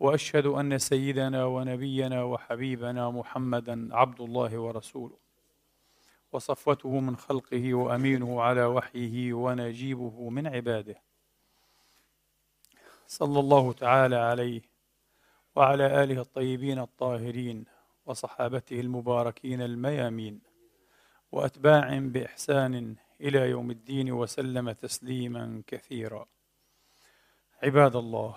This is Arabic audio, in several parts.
وأشهد أن سيدنا ونبينا وحبيبنا محمدا عبد الله ورسوله. وصفوته من خلقه وأمينه على وحيه ونجيبه من عباده. صلى الله تعالى عليه وعلى آله الطيبين الطاهرين وصحابته المباركين الميامين وأتباع بإحسان إلى يوم الدين وسلم تسليما كثيرا. عباد الله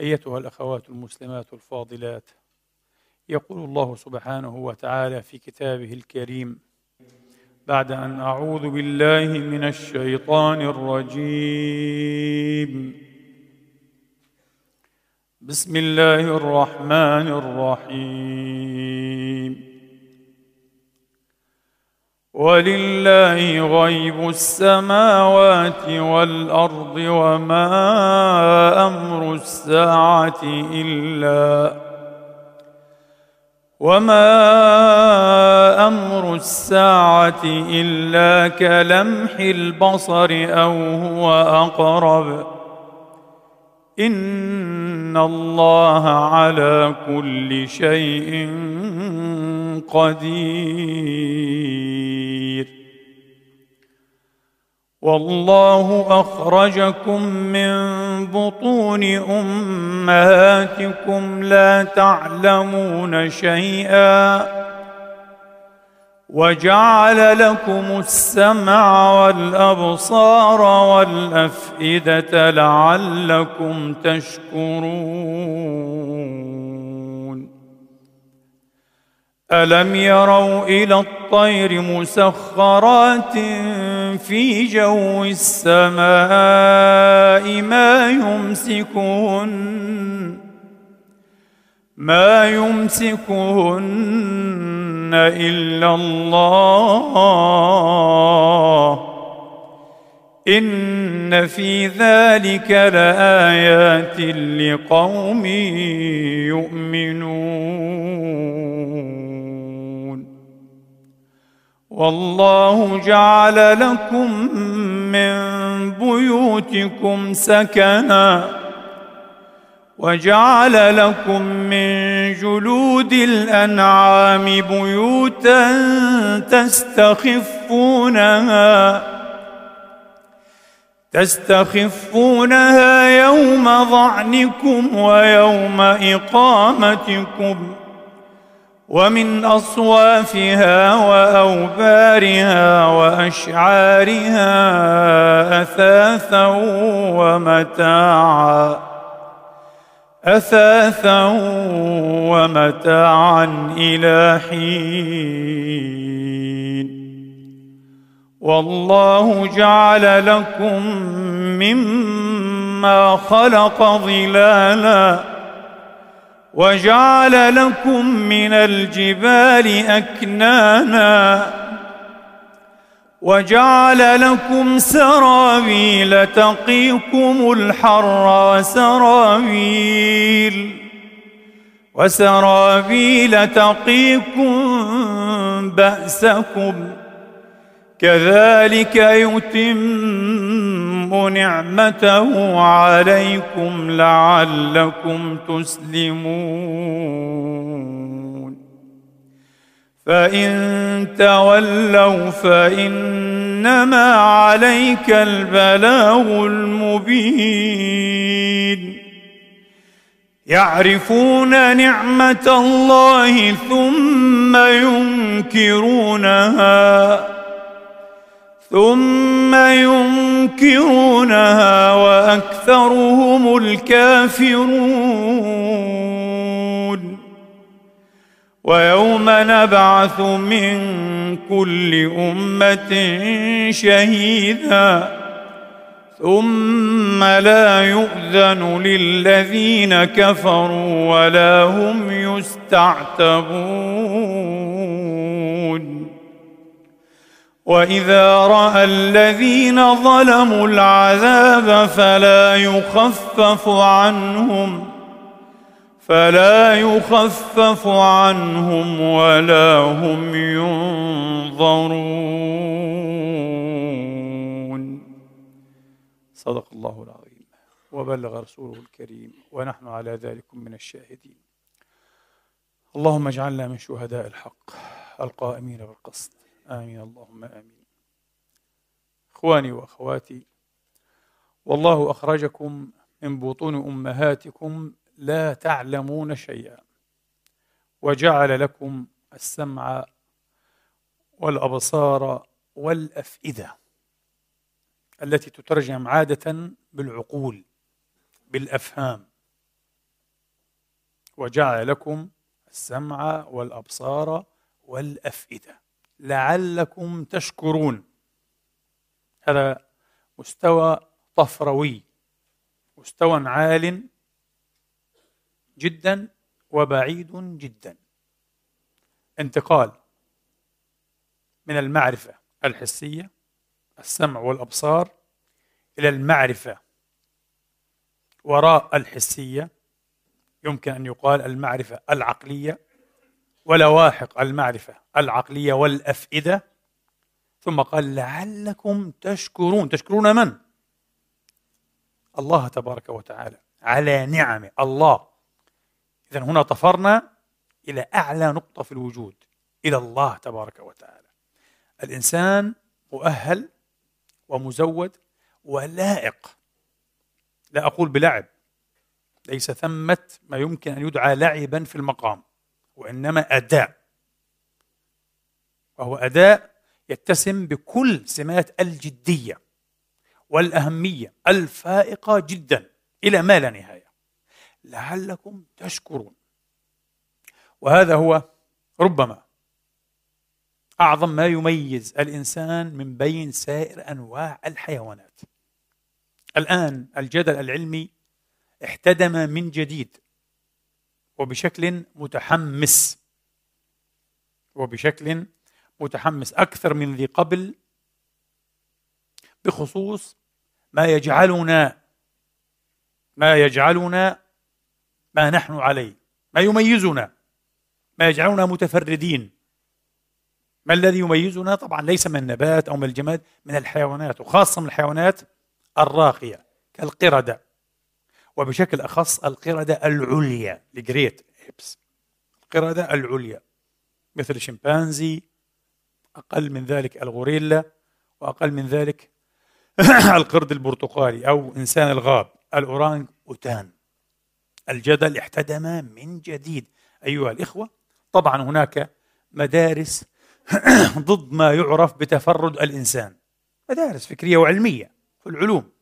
أيتها الأخوات المسلمات الفاضلات. يقول الله سبحانه وتعالى في كتابه الكريم بعد أن أعوذ بالله من الشيطان الرجيم. بسم الله الرحمن الرحيم. ولله غيب السماوات والأرض وما أمر الساعة إلا وما أمر الساعة إلا كلمح البصر أو هو أقرب ان الله على كل شيء قدير والله اخرجكم من بطون امهاتكم لا تعلمون شيئا وجعل لكم السمع والأبصار والأفئدة لعلكم تشكرون. ألم يروا إلى الطير مسخرات في جو السماء ما يمسكهن؟ ما يمسكهن إلا الله. إن في ذلك لآيات لقوم يؤمنون. والله جعل لكم من بيوتكم سكنا. وجعل لكم من جلود الأنعام بيوتا تستخفونها تستخفونها يوم ظعنكم ويوم إقامتكم ومن أصوافها وأوبارها وأشعارها أثاثا ومتاعا أثاثا ومتاعا إلى حين. والله جعل لكم مما خلق ظلالا وجعل لكم من الجبال أكنانا وجعل لكم سرابيل تقيكم الحر وسرابيل وسرابيل تقيكم بأسكم كذلك يتم نعمته عليكم لعلكم تسلمون فإن تولوا فإنما عليك البلاغ المبين. يعرفون نعمة الله ثم ينكرونها ثم ينكرونها وأكثرهم الكافرون. ويوم نبعث من كل أمة شهيدا ثم لا يؤذن للذين كفروا ولا هم يستعتبون. وإذا رأى الذين ظلموا العذاب فلا يخفف عنهم فلا يخفف عنهم ولا هم ينظرون. صدق الله العظيم. وبلغ رسوله الكريم. ونحن على ذلك من الشاهدين. اللهم اجعلنا من شهداء الحق القائمين بالقسط. آمين. اللهم آمين. إخواني وأخواتي والله أخرجكم من بطون أمهاتكم لا تعلمون شيئا. وجعل لكم السمع والأبصار والأفئدة التي تترجم عادة بالعقول بالأفهام. وجعل لكم السمع والأبصار والأفئدة لعلكم تشكرون. هذا مستوى طفروي مستوى عال جدا وبعيد جدا. انتقال من المعرفة الحسية السمع والأبصار إلى المعرفة وراء الحسية. يمكن أن يقال المعرفة العقلية ولواحق المعرفة العقلية والأفئدة. ثم قال لعلكم تشكرون. تشكرون من؟ الله تبارك وتعالى على نعمه. الله. إذا هنا طفرنا إلى أعلى نقطة في الوجود إلى الله تبارك وتعالى. الإنسان مؤهل ومزود ولائق. لا أقول بلعب ليس ثمة ما يمكن أن يدعى لعبا في المقام وإنما أداء. وهو أداء يتسم بكل سمات الجدية والأهمية الفائقة جدا. إلى ما لا نهاية. لعلكم تشكرون. وهذا هو ربما أعظم ما يميز الإنسان من بين سائر أنواع الحيوانات. الآن الجدل العلمي احتدم من جديد وبشكل متحمس وبشكل متحمس أكثر من ذي قبل بخصوص ما يجعلنا ما يجعلنا ما نحن عليه ما يميزنا ما يجعلنا متفردين. ما الذي يميزنا؟ طبعا ليس من النبات أو من الجماد من الحيوانات وخاصة من الحيوانات الراقية كالقردة وبشكل أخص القردة العليا الجريت هيبس القردة العليا مثل الشمبانزي أقل من ذلك الغوريلا وأقل من ذلك القرد البرتقالي أو إنسان الغاب الأورانج أوتان. الجدل احتدم من جديد. أيها الإخوة طبعا هناك مدارس ضد ما يعرف بتفرد الإنسان. مدارس فكرية وعلمية في العلوم.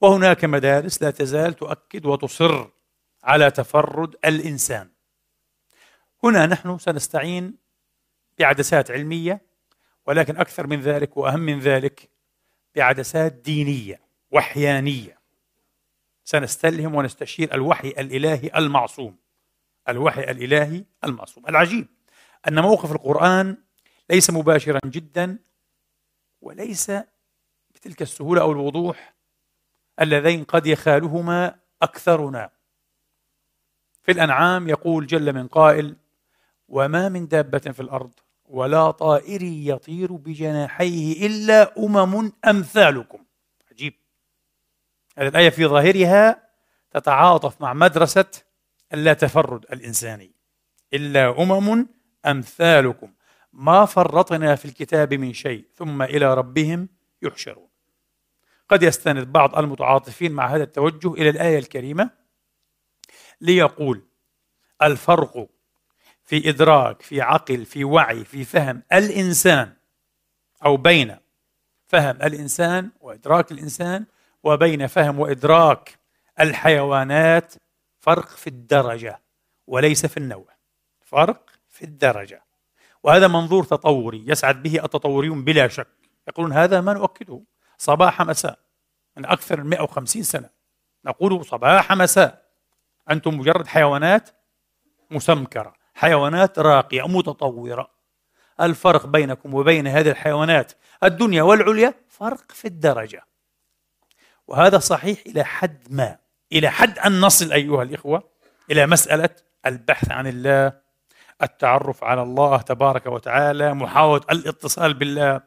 وهناك مدارس لا تزال تؤكد وتصر على تفرد الإنسان. هنا نحن سنستعين بعدسات علمية ولكن أكثر من ذلك وأهم من ذلك بعدسات دينية وحيانية. سنستلهم ونستشير الوحي الإلهي المعصوم. الوحي الإلهي المعصوم. العجيب أن موقف القرآن ليس مباشرا جدا وليس بتلك السهولة أو الوضوح اللذين قد يخالهما أكثرنا. في الأنعام يقول جل من قائل وما من دابة في الأرض ولا طائر يطير بجناحيه إلا أمم أمثالكم. هذه الآية في ظاهرها تتعاطف مع مدرسة اللا تفرد الإنساني. إلا أمم أمثالكم. ما فرطنا في الكتاب من شيء ثم إلى ربهم يحشرون. قد يستند بعض المتعاطفين مع هذا التوجه إلى الآية الكريمة ليقول الفرق في إدراك في عقل في وعي في فهم الإنسان أو بين فهم الإنسان وإدراك الإنسان وبين فهم وإدراك الحيوانات فرق في الدرجة وليس في النوع. فرق في الدرجة. وهذا منظور تطوري يسعد به التطوريون بلا شك. يقولون هذا ما نؤكده. صباح مساء. من أكثر من 150 سنة. نقول صباح مساء. أنتم مجرد حيوانات مسمكرة. حيوانات راقية متطورة. الفرق بينكم وبين هذه الحيوانات الدنيا والعليا فرق في الدرجة. وهذا صحيح إلى حد ما. إلى حد أن نصل أيها الإخوة إلى مسألة البحث عن الله التعرف على الله تبارك وتعالى محاولة الاتصال بالله.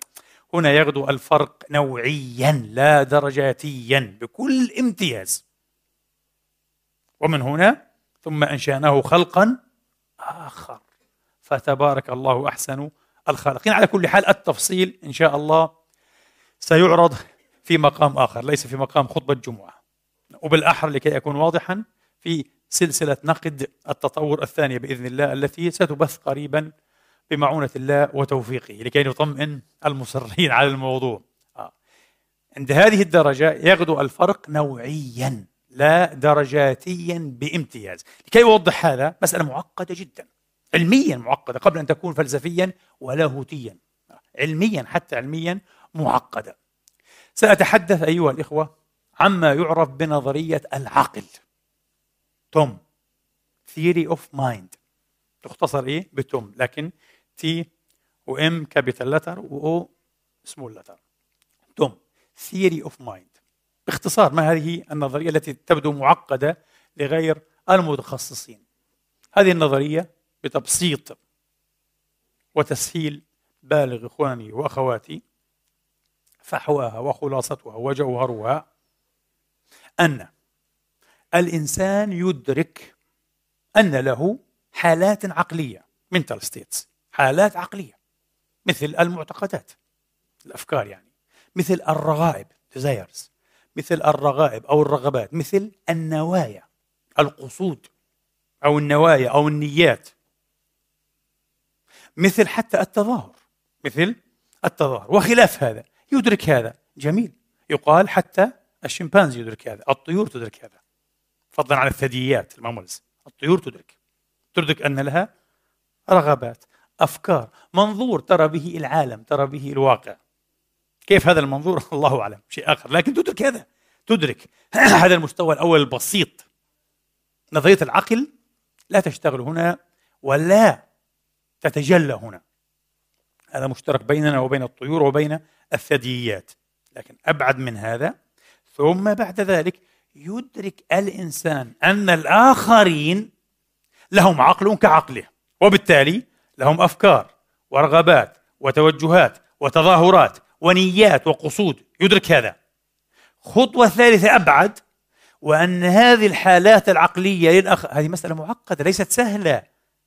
هنا يغدو الفرق نوعيا لا درجاتيا بكل امتياز. ومن هنا ثم أنشأناه خلقا آخر. فتبارك الله أحسن الخالقين. على كل حال التفصيل إن شاء الله سيعرض في مقام آخر ليس في مقام خطبة جمعة. وبالأحرى لكي أكون واضحا في سلسلة نقد التطور الثانية بإذن الله التي ستبث قريبا بمعونة الله وتوفيقه لكي نطمئن المصرين على الموضوع. آه. عند هذه الدرجة يغدو الفرق نوعيا لا درجاتيا بامتياز. لكي أوضح هذا مسألة معقدة جدا. علميا معقدة قبل أن تكون فلسفيا ولاهوتيا. علميا حتى علميا معقدة. سأتحدث أيها الإخوة عما يعرف بنظرية العقل. توم Theory of Mind. تختصر إيه؟ بتوم. لكن T و M capital letter و o small letter ToM theory of mind باختصار ما هذه النظرية التي تبدو معقدة لغير المتخصصين؟ هذه النظرية بتبسيط وتسهيل بالغ إخواني وأخواتي فحواها وخلاصتها وجوهرها أن الإنسان يدرك أن له حالات عقلية mental states حالات عقلية مثل المعتقدات الأفكار يعني مثل الرغائب desires مثل الرغائب أو الرغبات مثل النوايا القصود أو النوايا أو النيات مثل حتى التظاهر مثل التظاهر وخلاف هذا. يدرك هذا. جميل. يقال حتى الشمبانزي يدرك هذا. الطيور تدرك هذا. فضلا عن الثدييات الماملز الطيور تدرك. تدرك أن لها رغبات أفكار. منظور ترى به العالم ترى به الواقع. كيف هذا المنظور؟ الله أعلم. شيء آخر. لكن تدرك هذا. تدرك. هذا المستوى الأول البسيط. نظرية العقل لا تشتغل هنا ولا تتجلى هنا. هذا مشترك بيننا وبين الطيور وبين الثدييات. لكن أبعد من هذا ثم بعد ذلك يدرك الإنسان أن الآخرين لهم عقل كعقله وبالتالي لهم أفكار ورغبات وتوجهات وتظاهرات ونيات وقصود يدرك هذا. خطوة ثالثة أبعد وأن هذه الحالات العقلية للاخ هذه مسألة معقدة ليست سهلة.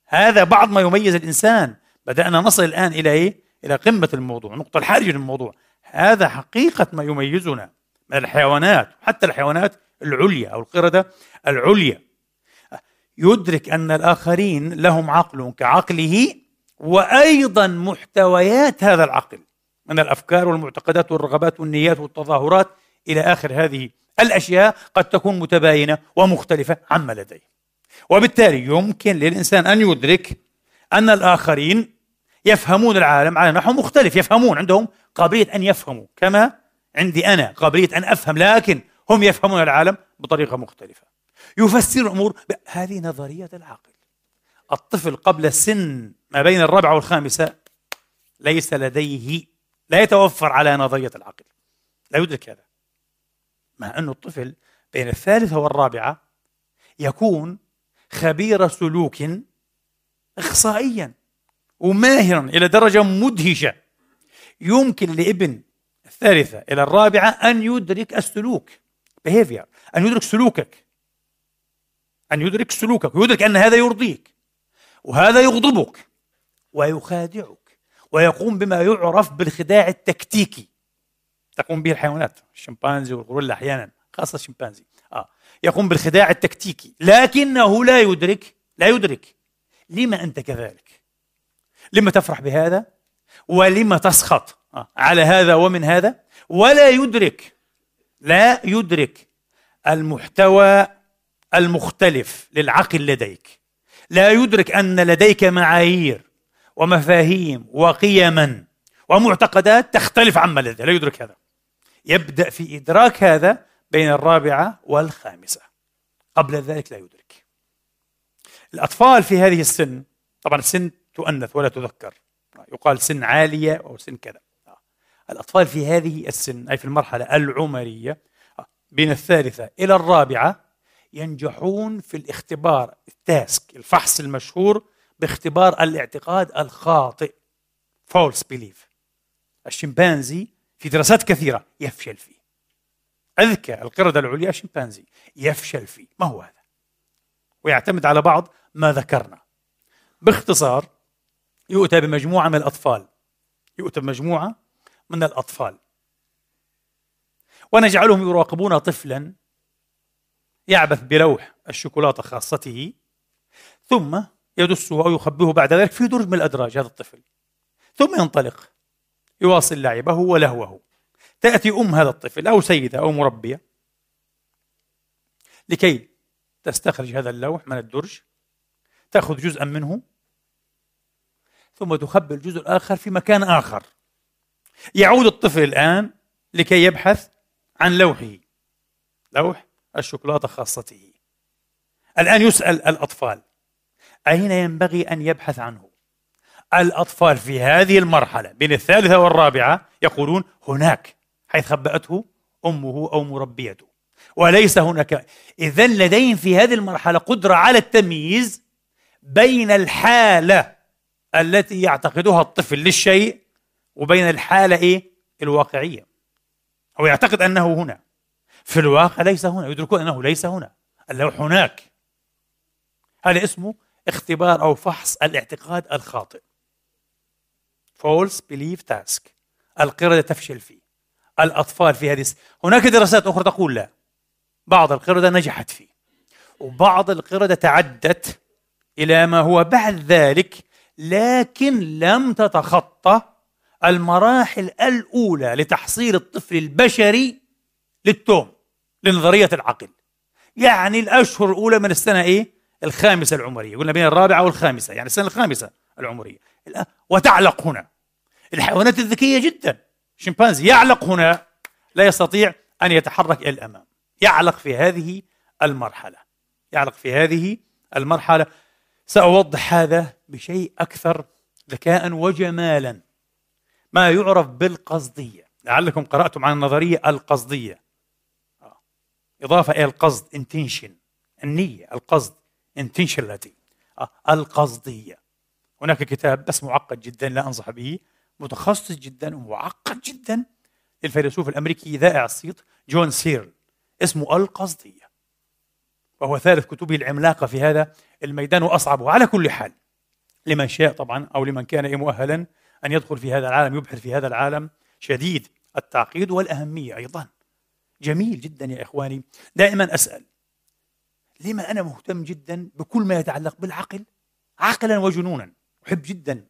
هذا بعض ما يميز الإنسان. بدأنا نصل الآن إلى إيه؟ إلى قمة الموضوع النقطة الحرجة للموضوع هذا حقيقة ما يميزنا من الحيوانات حتى الحيوانات العليا أو القردة العليا يدرك أن الآخرين لهم عقل كعقله وأيضا محتويات هذا العقل من الأفكار والمعتقدات والرغبات والنيات والتظاهرات إلى آخر هذه الأشياء قد تكون متباينة ومختلفة عما لديه. وبالتالي يمكن للإنسان أن يدرك أن الآخرين يفهمون العالم على نحو مختلف، يفهمون عندهم قابلية أن يفهموا كما عندي أنا قابلية أن أفهم لكن هم يفهمون العالم بطريقة مختلفة. يفسر الأمور هذه نظرية العقل. الطفل قبل سن ما بين الرابعة والخامسة ليس لديه لا يتوفر على نظرية العقل لا يدرك هذا مع أن الطفل بين الثالثة والرابعة يكون خبير سلوك إخصائيا وماهرا إلى درجة مدهشة. يمكن لابن الثالثة إلى الرابعة أن يدرك السلوك behavior أن يدرك سلوكك. أن يدرك سلوكك ويدرك أن هذا يرضيك وهذا يغضبك ويخادعك ويقوم بما يعرف بالخداع التكتيكي. تقوم به الحيوانات الشمبانزي والغوريلا أحيانا خاصة الشمبانزي. آه يقوم بالخداع التكتيكي لكنه لا يدرك لا يدرك. لما أنت كذلك؟ لما تفرح بهذا؟ ولما تسخط على هذا ومن هذا؟ ولا يدرك لا يدرك المحتوى المختلف للعقل لديك. لا يدرك أن لديك معايير ومفاهيم وقيما ومعتقدات تختلف عما لديه. لا يدرك هذا. يبدأ في إدراك هذا بين الرابعة والخامسة. قبل ذلك لا يدرك. الأطفال في هذه السن طبعا السن تؤنث ولا تذكر. يقال سن عالية أو سن كذا. الأطفال في هذه السن أي في المرحلة العمرية بين الثالثة إلى الرابعة ينجحون في الاختبار ال task الفحص المشهور باختبار الاعتقاد الخاطئ false belief الشمبانزي في دراسات كثيرة يفشل فيه. أذكى القردة العليا شمبانزي يفشل فيه. ما هو هذا؟ ويعتمد على بعض ما ذكرنا. باختصار يؤتى بمجموعة من الأطفال. يؤتى بمجموعة من الأطفال. ونجعلهم يراقبون طفلا يعبث بلوح الشوكولاتة خاصته ثم يدسه أو يخبئه بعد ذلك في درج من الأدراج هذا الطفل. ثم ينطلق يواصل لعبه ولهوه. تأتي أم هذا الطفل أو سيدة أو مربية لكي تستخرج هذا اللوح من الدرج تأخذ جزءا منه ثم تخبئ الجزء الآخر في مكان آخر. يعود الطفل الآن لكي يبحث عن لوحه. لوح الشوكولاتة خاصته. الآن يسأل الأطفال أين ينبغي أن يبحث عنه؟ الأطفال في هذه المرحلة بين الثالثة والرابعة يقولون هناك حيث خبأته أمه أو مربيته. وليس هناك. إذا لديهم في هذه المرحلة قدرة على التمييز بين الحالة التي يعتقدها الطفل للشيء وبين الحالة إيه؟ الواقعية. هو يعتقد أنه هنا. في الواقع ليس هنا. يدركون أنه ليس هنا. اللوح هناك. هذا اسمه اختبار أو فحص الاعتقاد الخاطئ. False belief task. القردة تفشل فيه. الأطفال في هذه هناك دراسات أخرى تقول لا. بعض القردة نجحت فيه. وبعض القردة تعدت إلى ما هو بعد ذلك لكن لم تتخطى المراحل الأولى لتحصيل الطفل البشري للتوم لنظرية العقل. يعني الأشهر الأولى من السنة إيه؟ الخامسة العمرية. قلنا بين الرابعة والخامسة يعني السنة الخامسة العمرية. وتعلق هنا. الحيوانات الذكية جدا. الشمبانزي يعلق هنا. لا يستطيع أن يتحرك إلى الأمام. يعلق في هذه المرحلة. يعلق في هذه المرحلة. سأوضح هذا بشيء أكثر ذكاء وجمالا. ما يعرف بالقصدية. لعلكم قرأتم عن النظرية القصدية. آه. إضافة إلى القصد intention. النية القصد intentionality آه. القصدية. هناك كتاب بس معقد جدا لا أنصح به. متخصص جدا ومعقد جدا للفيلسوف الأمريكي ذائع الصيت جون سيرل. اسمه القصدية. وهو ثالث كتبه العملاقة في هذا الميدان وأصعبه على كل حال لمن شاء طبعا أو لمن كان مؤهلا أن يدخل في هذا العالم يبحث في هذا العالم شديد التعقيد والأهمية أيضا. جميل جدا يا إخواني. دائما أسأل لما أنا مهتم جدا بكل ما يتعلق بالعقل عقلا وجنونا أحب جدا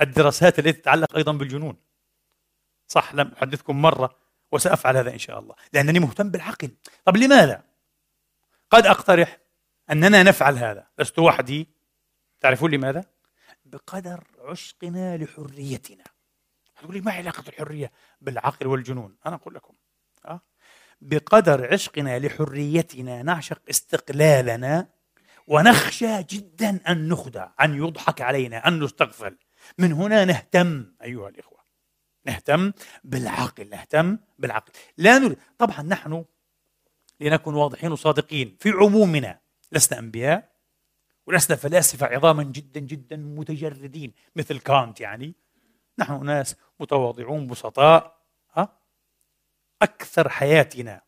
الدراسات التي تتعلق أيضا بالجنون. صح لم أحدثكم مرة وسأفعل هذا إن شاء الله لأنني مهتم بالعقل. طب لماذا؟ قد أقترح أننا نفعل هذا. لست وحدي. تعرفون لماذا؟ بقدر عشقنا لحريتنا. تقول لي ما علاقة الحرية بالعقل والجنون؟ أنا أقول لكم. أه؟ بقدر عشقنا لحريتنا نعشق استقلالنا ونخشى جدا أن نخدع أن يضحك علينا أن نستغفل. من هنا نهتم أيها الإخوة. نهتم بالعقل نهتم بالعقل. لا نريد. طبعا نحن لنكن واضحين وصادقين. في عمومنا لسنا أنبياء ولسنا فلاسفة عظاما جدا جدا متجردين مثل كانت يعني. نحن ناس متواضعون بسطاء. ها؟ أكثر حياتنا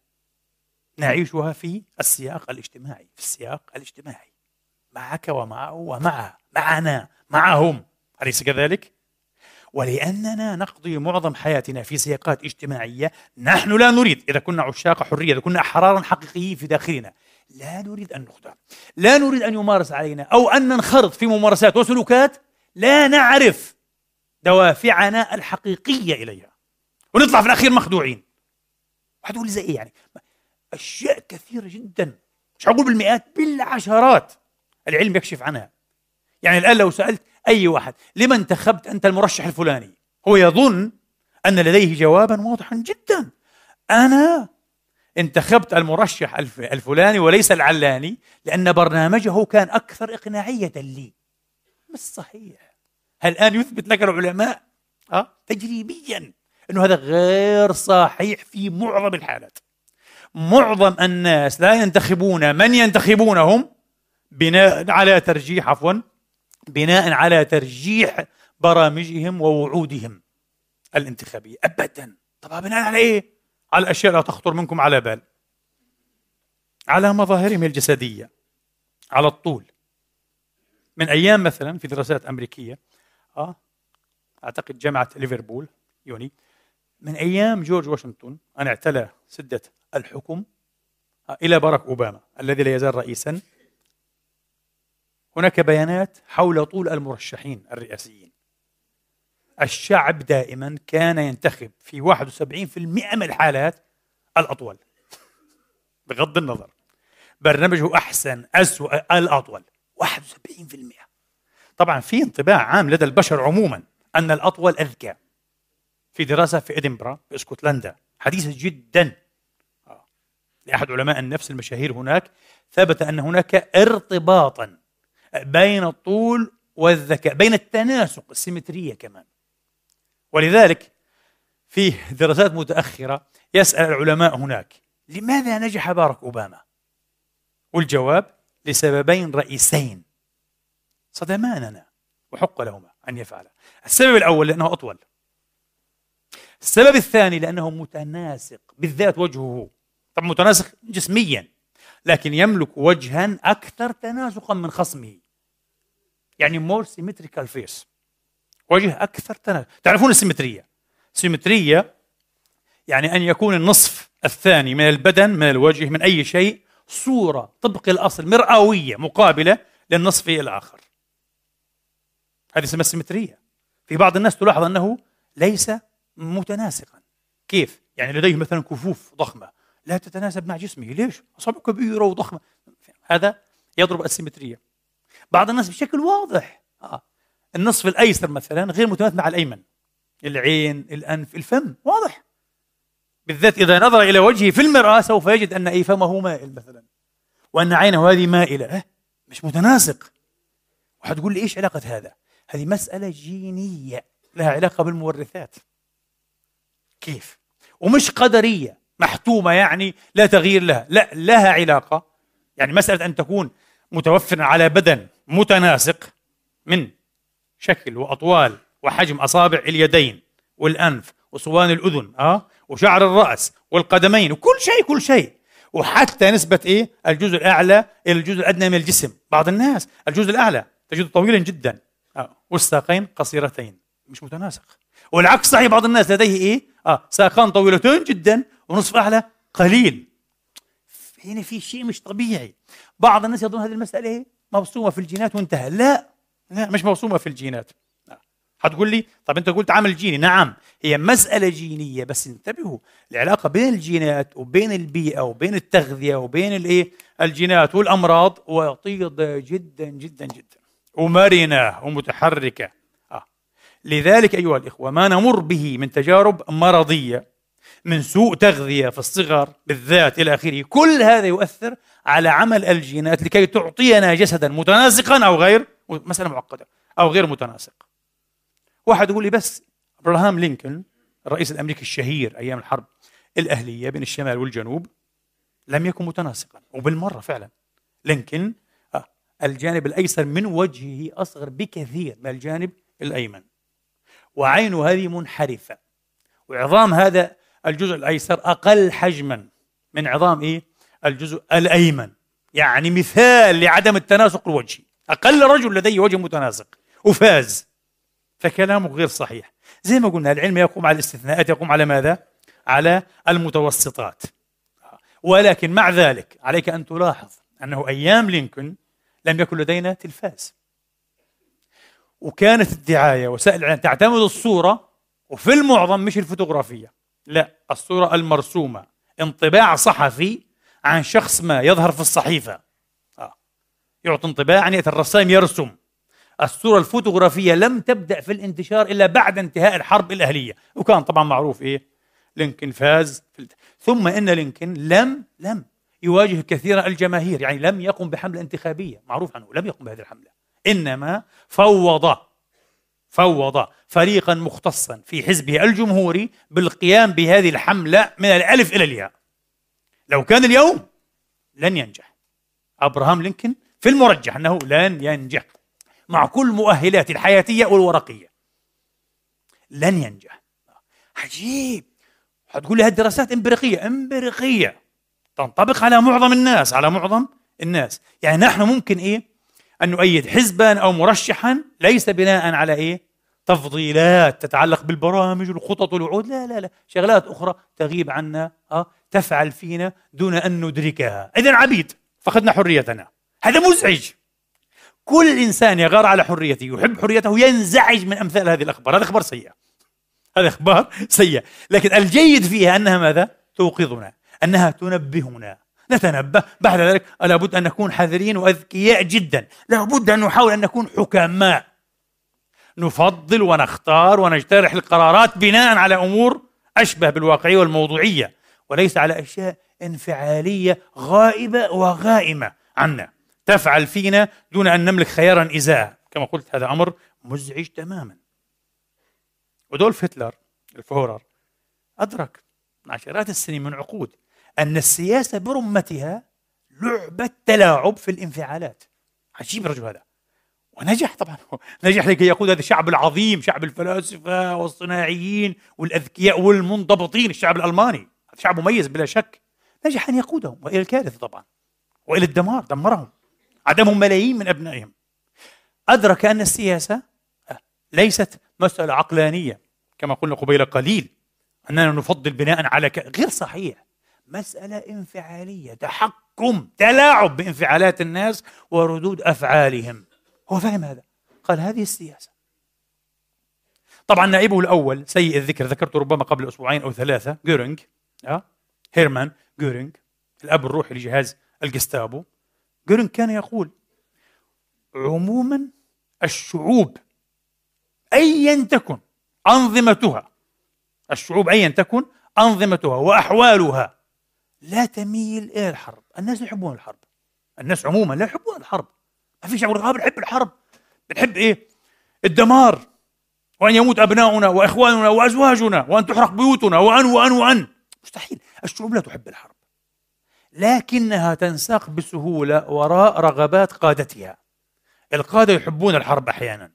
نعيشها في السياق الاجتماعي في السياق الاجتماعي. معك ومعه ومعها معنا معهم. أليس كذلك؟ ولأننا نقضي معظم حياتنا في سياقات اجتماعية نحن لا نريد إذا كنا عشاق حرية إذا كنا أحرارا حقيقيين في داخلنا لا نريد أن نخدع لا نريد أن يمارس علينا أو أن ننخرط في ممارسات وسلوكات لا نعرف دوافعنا الحقيقية إليها. ونطلع في الأخير مخدوعين. واحد يقول زي إيه يعني؟ أشياء كثيرة جدا. مش هقول بالمئات بالعشرات. العلم يكشف عنها. يعني الآن لو سألت أي واحد. لما انتخبت أنت المرشح الفلاني؟ هو يظن أن لديه جوابا واضحا جدا. أنا انتخبت المرشح الفلاني وليس العلاني لأن برنامجه كان أكثر إقناعية لي. مش صحيح. الآن يثبت لك العلماء؟ أه؟ تجريبيا. أنه هذا غير صحيح في معظم الحالات. معظم الناس لا ينتخبون من ينتخبونهم بناء على ترجيح عفوا بناء على ترجيح برامجهم ووعودهم الانتخابية. أبدا. طبعا بناء على إيه؟ على الأشياء لا تخطر منكم على بال. على مظاهرهم الجسدية. على الطول. من أيام مثلا في دراسات أمريكية آه أعتقد جامعة ليفربول يوني من أيام جورج واشنطن أن اعتلى سدة الحكم آه إلى باراك أوباما الذي لا يزال رئيسا هناك بيانات حول طول المرشحين الرئاسيين. الشعب دائما كان ينتخب في 71% من الحالات الأطول. بغض النظر برنامجه أحسن أسوأ الأطول. 71% طبعا في انطباع عام لدى البشر عموما أن الأطول أذكى في دراسة في إدنبرا في إسكتلندا. حديثة جدا. آه. لأحد علماء النفس المشاهير هناك ثبت أن هناك ارتباطا بين الطول والذكاء بين التناسق السيمترية كمان. ولذلك في دراسات متأخرة يسأل العلماء هناك لماذا نجح باراك أوباما؟ والجواب لسببين رئيسين. صدماننا وحق لهما أن يفعلا. السبب الأول لأنه أطول. السبب الثاني لأنه متناسق بالذات وجهه. طب متناسق جسميا لكن يملك وجها أكثر تناسقا من خصمه. يعني more symmetrical face. وجه أكثر تناسق تعرفون السيمترية؟ سيمترية يعني أن يكون النصف الثاني من البدن من الوجه من أي شيء صورة طبق الأصل مرئوية مقابلة للنصف الآخر. هذه اسمها السيمترية. في بعض الناس تلاحظ أنه ليس متناسقا. كيف؟ يعني لديه مثلا كفوف ضخمة لا تتناسب مع جسمه. ليش؟ أصابعه كبيرة وضخمة. هذا يضرب السيمترية. بعض الناس بشكل واضح. آه. النصف الأيسر مثلا غير متناسب مع الأيمن. العين الأنف الفم واضح. بالذات إذا نظر إلى وجهه في المرآة سوف يجد أن أي فمه مائل مثلا. وأن عينه هذه مائلة. أه؟ مش متناسق. وحتقول لي إيش علاقة هذا؟ هذه مسألة جينية. لها علاقة بالمورثات. كيف؟ ومش قدرية. محتومة يعني لا تغيير لها. لا لها علاقة. يعني مسألة أن تكون متوفرا على بدن متناسق من شكل وأطوال وحجم أصابع اليدين والأنف وصوان الأذن أه وشعر الرأس والقدمين وكل شيء كل شيء. وحتى نسبة إيه؟ الجزء الأعلى إلى الجزء الأدنى من الجسم. بعض الناس الجزء الأعلى تجده طويلا جدا آه. والساقين قصيرتين مش متناسق. والعكس صحيح بعض الناس لديه إيه؟ آه ساقان طويلتين جدا ونصف أعلى قليل. هنا في شيء مش طبيعي. بعض الناس يظن هذه المسألة إيه؟ موصومة في الجينات وانتهى. لا لا مش موصومة في الجينات. حتقول لي طب أنت قلت عامل جيني. نعم هي مسألة جينية. بس انتبهوا العلاقة بين الجينات وبين البيئة وبين التغذية وبين الإيه؟ الجينات والأمراض وطيدة جدا جدا جدا. ومرنة ومتحركة. آه. لذلك أيها الإخوة ما نمر به من تجارب مرضية من سوء تغذية في الصغر بالذات إلى آخره. كل هذا يؤثر على عمل الجينات لكي تعطينا جسدا متناسقا أو غير مسألة معقدة أو غير متناسق. واحد يقول لي بس أبراهام لينكولن الرئيس الأمريكي الشهير أيام الحرب الأهلية بين الشمال والجنوب لم يكن متناسقا وبالمرة فعلا. لينكولن آه الجانب الأيسر من وجهه أصغر بكثير من الجانب الأيمن. وعينه هذه منحرفة. وعظام هذا الجزء الأيسر أقل حجما من عظام إيه؟ الجزء الأيمن. يعني مثال لعدم التناسق الوجهي. أقل رجل لديه وجه متناسق وفاز. فكلامه غير صحيح. زي ما قلنا العلم يقوم على الاستثناءات يقوم على ماذا؟ على المتوسطات. ولكن مع ذلك عليك أن تلاحظ أنه أيام لينكولن لم يكن لدينا تلفاز. وكانت الدعاية وسائل الإعلام تعتمد الصورة وفي المعظم مش الفوتوغرافية. لا الصورة المرسومة. انطباع صحفي عن شخص ما يظهر في الصحيفة. آه. يعطي انطباع أن الرسام يرسم. الصورة الفوتوغرافية لم تبدأ في الانتشار إلا بعد انتهاء الحرب الأهلية. وكان طبعا معروف إيه؟ لينكن فاز ثم إن لينكن لم لم يواجه كثيرا الجماهير. يعني لم يقم بحملة انتخابية. معروف عنه لم يقم بهذه الحملة. إنما فوض فوض فريقا مختصا في حزبه الجمهوري بالقيام بهذه الحملة من الألف إلى الياء. لو كان اليوم لن ينجح. أبراهام لينكولن في المرجح أنه لن ينجح. مع كل مؤهلات الحياتية والورقية. لن ينجح. عجيب. حتقول لي هالدراسات إمبريقية. إمبريقية. تنطبق على معظم الناس. على معظم الناس. يعني نحن ممكن إيه؟ أن نؤيد حزبا أو مرشحا ليس بناء على إيه؟ تفضيلات تتعلق بالبرامج والخطط والوعود. لا لا لا. شغلات أخرى تغيب عنا آه تفعل فينا دون أن ندركها. اذا عبيد فقدنا حريتنا. هذا مزعج. كل إنسان يغار على حريته يحب حريته ينزعج من أمثال هذه الأخبار. هذا إخبار سيئه هذا إخبار سيئه لكن الجيد فيها أنها ماذا؟ توقظنا أنها تنبهنا. نتنبه. بعد ذلك لابد أن نكون حذرين وأذكياء جدا. لابد أن نحاول أن نكون حكماء. نفضل ونختار ونجترح القرارات بناء على أمور أشبه بالواقعية والموضوعية وليس على أشياء انفعالية غائبة وغائمة عنا. تفعل فينا دون أن نملك خيارا إزاء. كما قلت هذا أمر مزعج تماما. ودولف هتلر الفهورر أدرك عشرات السنين من عقود أن السياسة برمتها لعبة تلاعب في الانفعالات. عجيب الرجل هذا. ونجح طبعا. نجح لكي يقود هذا الشعب العظيم شعب الفلاسفة والصناعيين والأذكياء والمنضبطين الشعب الألماني. شعب مميز بلا شك. نجح أن يقودهم. وإلى الكارثة طبعا. وإلى الدمار دمرهم. عدمهم ملايين من أبنائهم. أدرك أن السياسة ليست مسألة عقلانية. كما قلنا قبيل قليل أننا نفضل بناء على ك... غير صحيح. مسألة انفعالية تحكم تلاعب بانفعالات الناس وردود أفعالهم. هو فهم هذا؟ قال هذه السياسة. طبعا نائبه الأول سيء الذكر ذكرته ربما قبل أسبوعين أو ثلاثة جورينج أه؟ هيرمان جورينج الأب الروحي لجهاز الجستابو. جورينج كان يقول عموما الشعوب أيا تكن أنظمتها الشعوب أيا تكن أنظمتها وأحوالها لا تميل إلى الحرب. الناس يحبون الحرب. الناس عموما لا يحبون الحرب. ما في شعب الغاب بنحب الحرب. بنحب إيه؟ الدمار. وأن يموت أبناؤنا وإخواننا وأزواجنا وأن تحرق بيوتنا وان وان وأن. مستحيل. الشعوب لا تحب الحرب. لكنها تنساق بسهولة وراء رغبات قادتها. القادة يحبون الحرب أحيانا.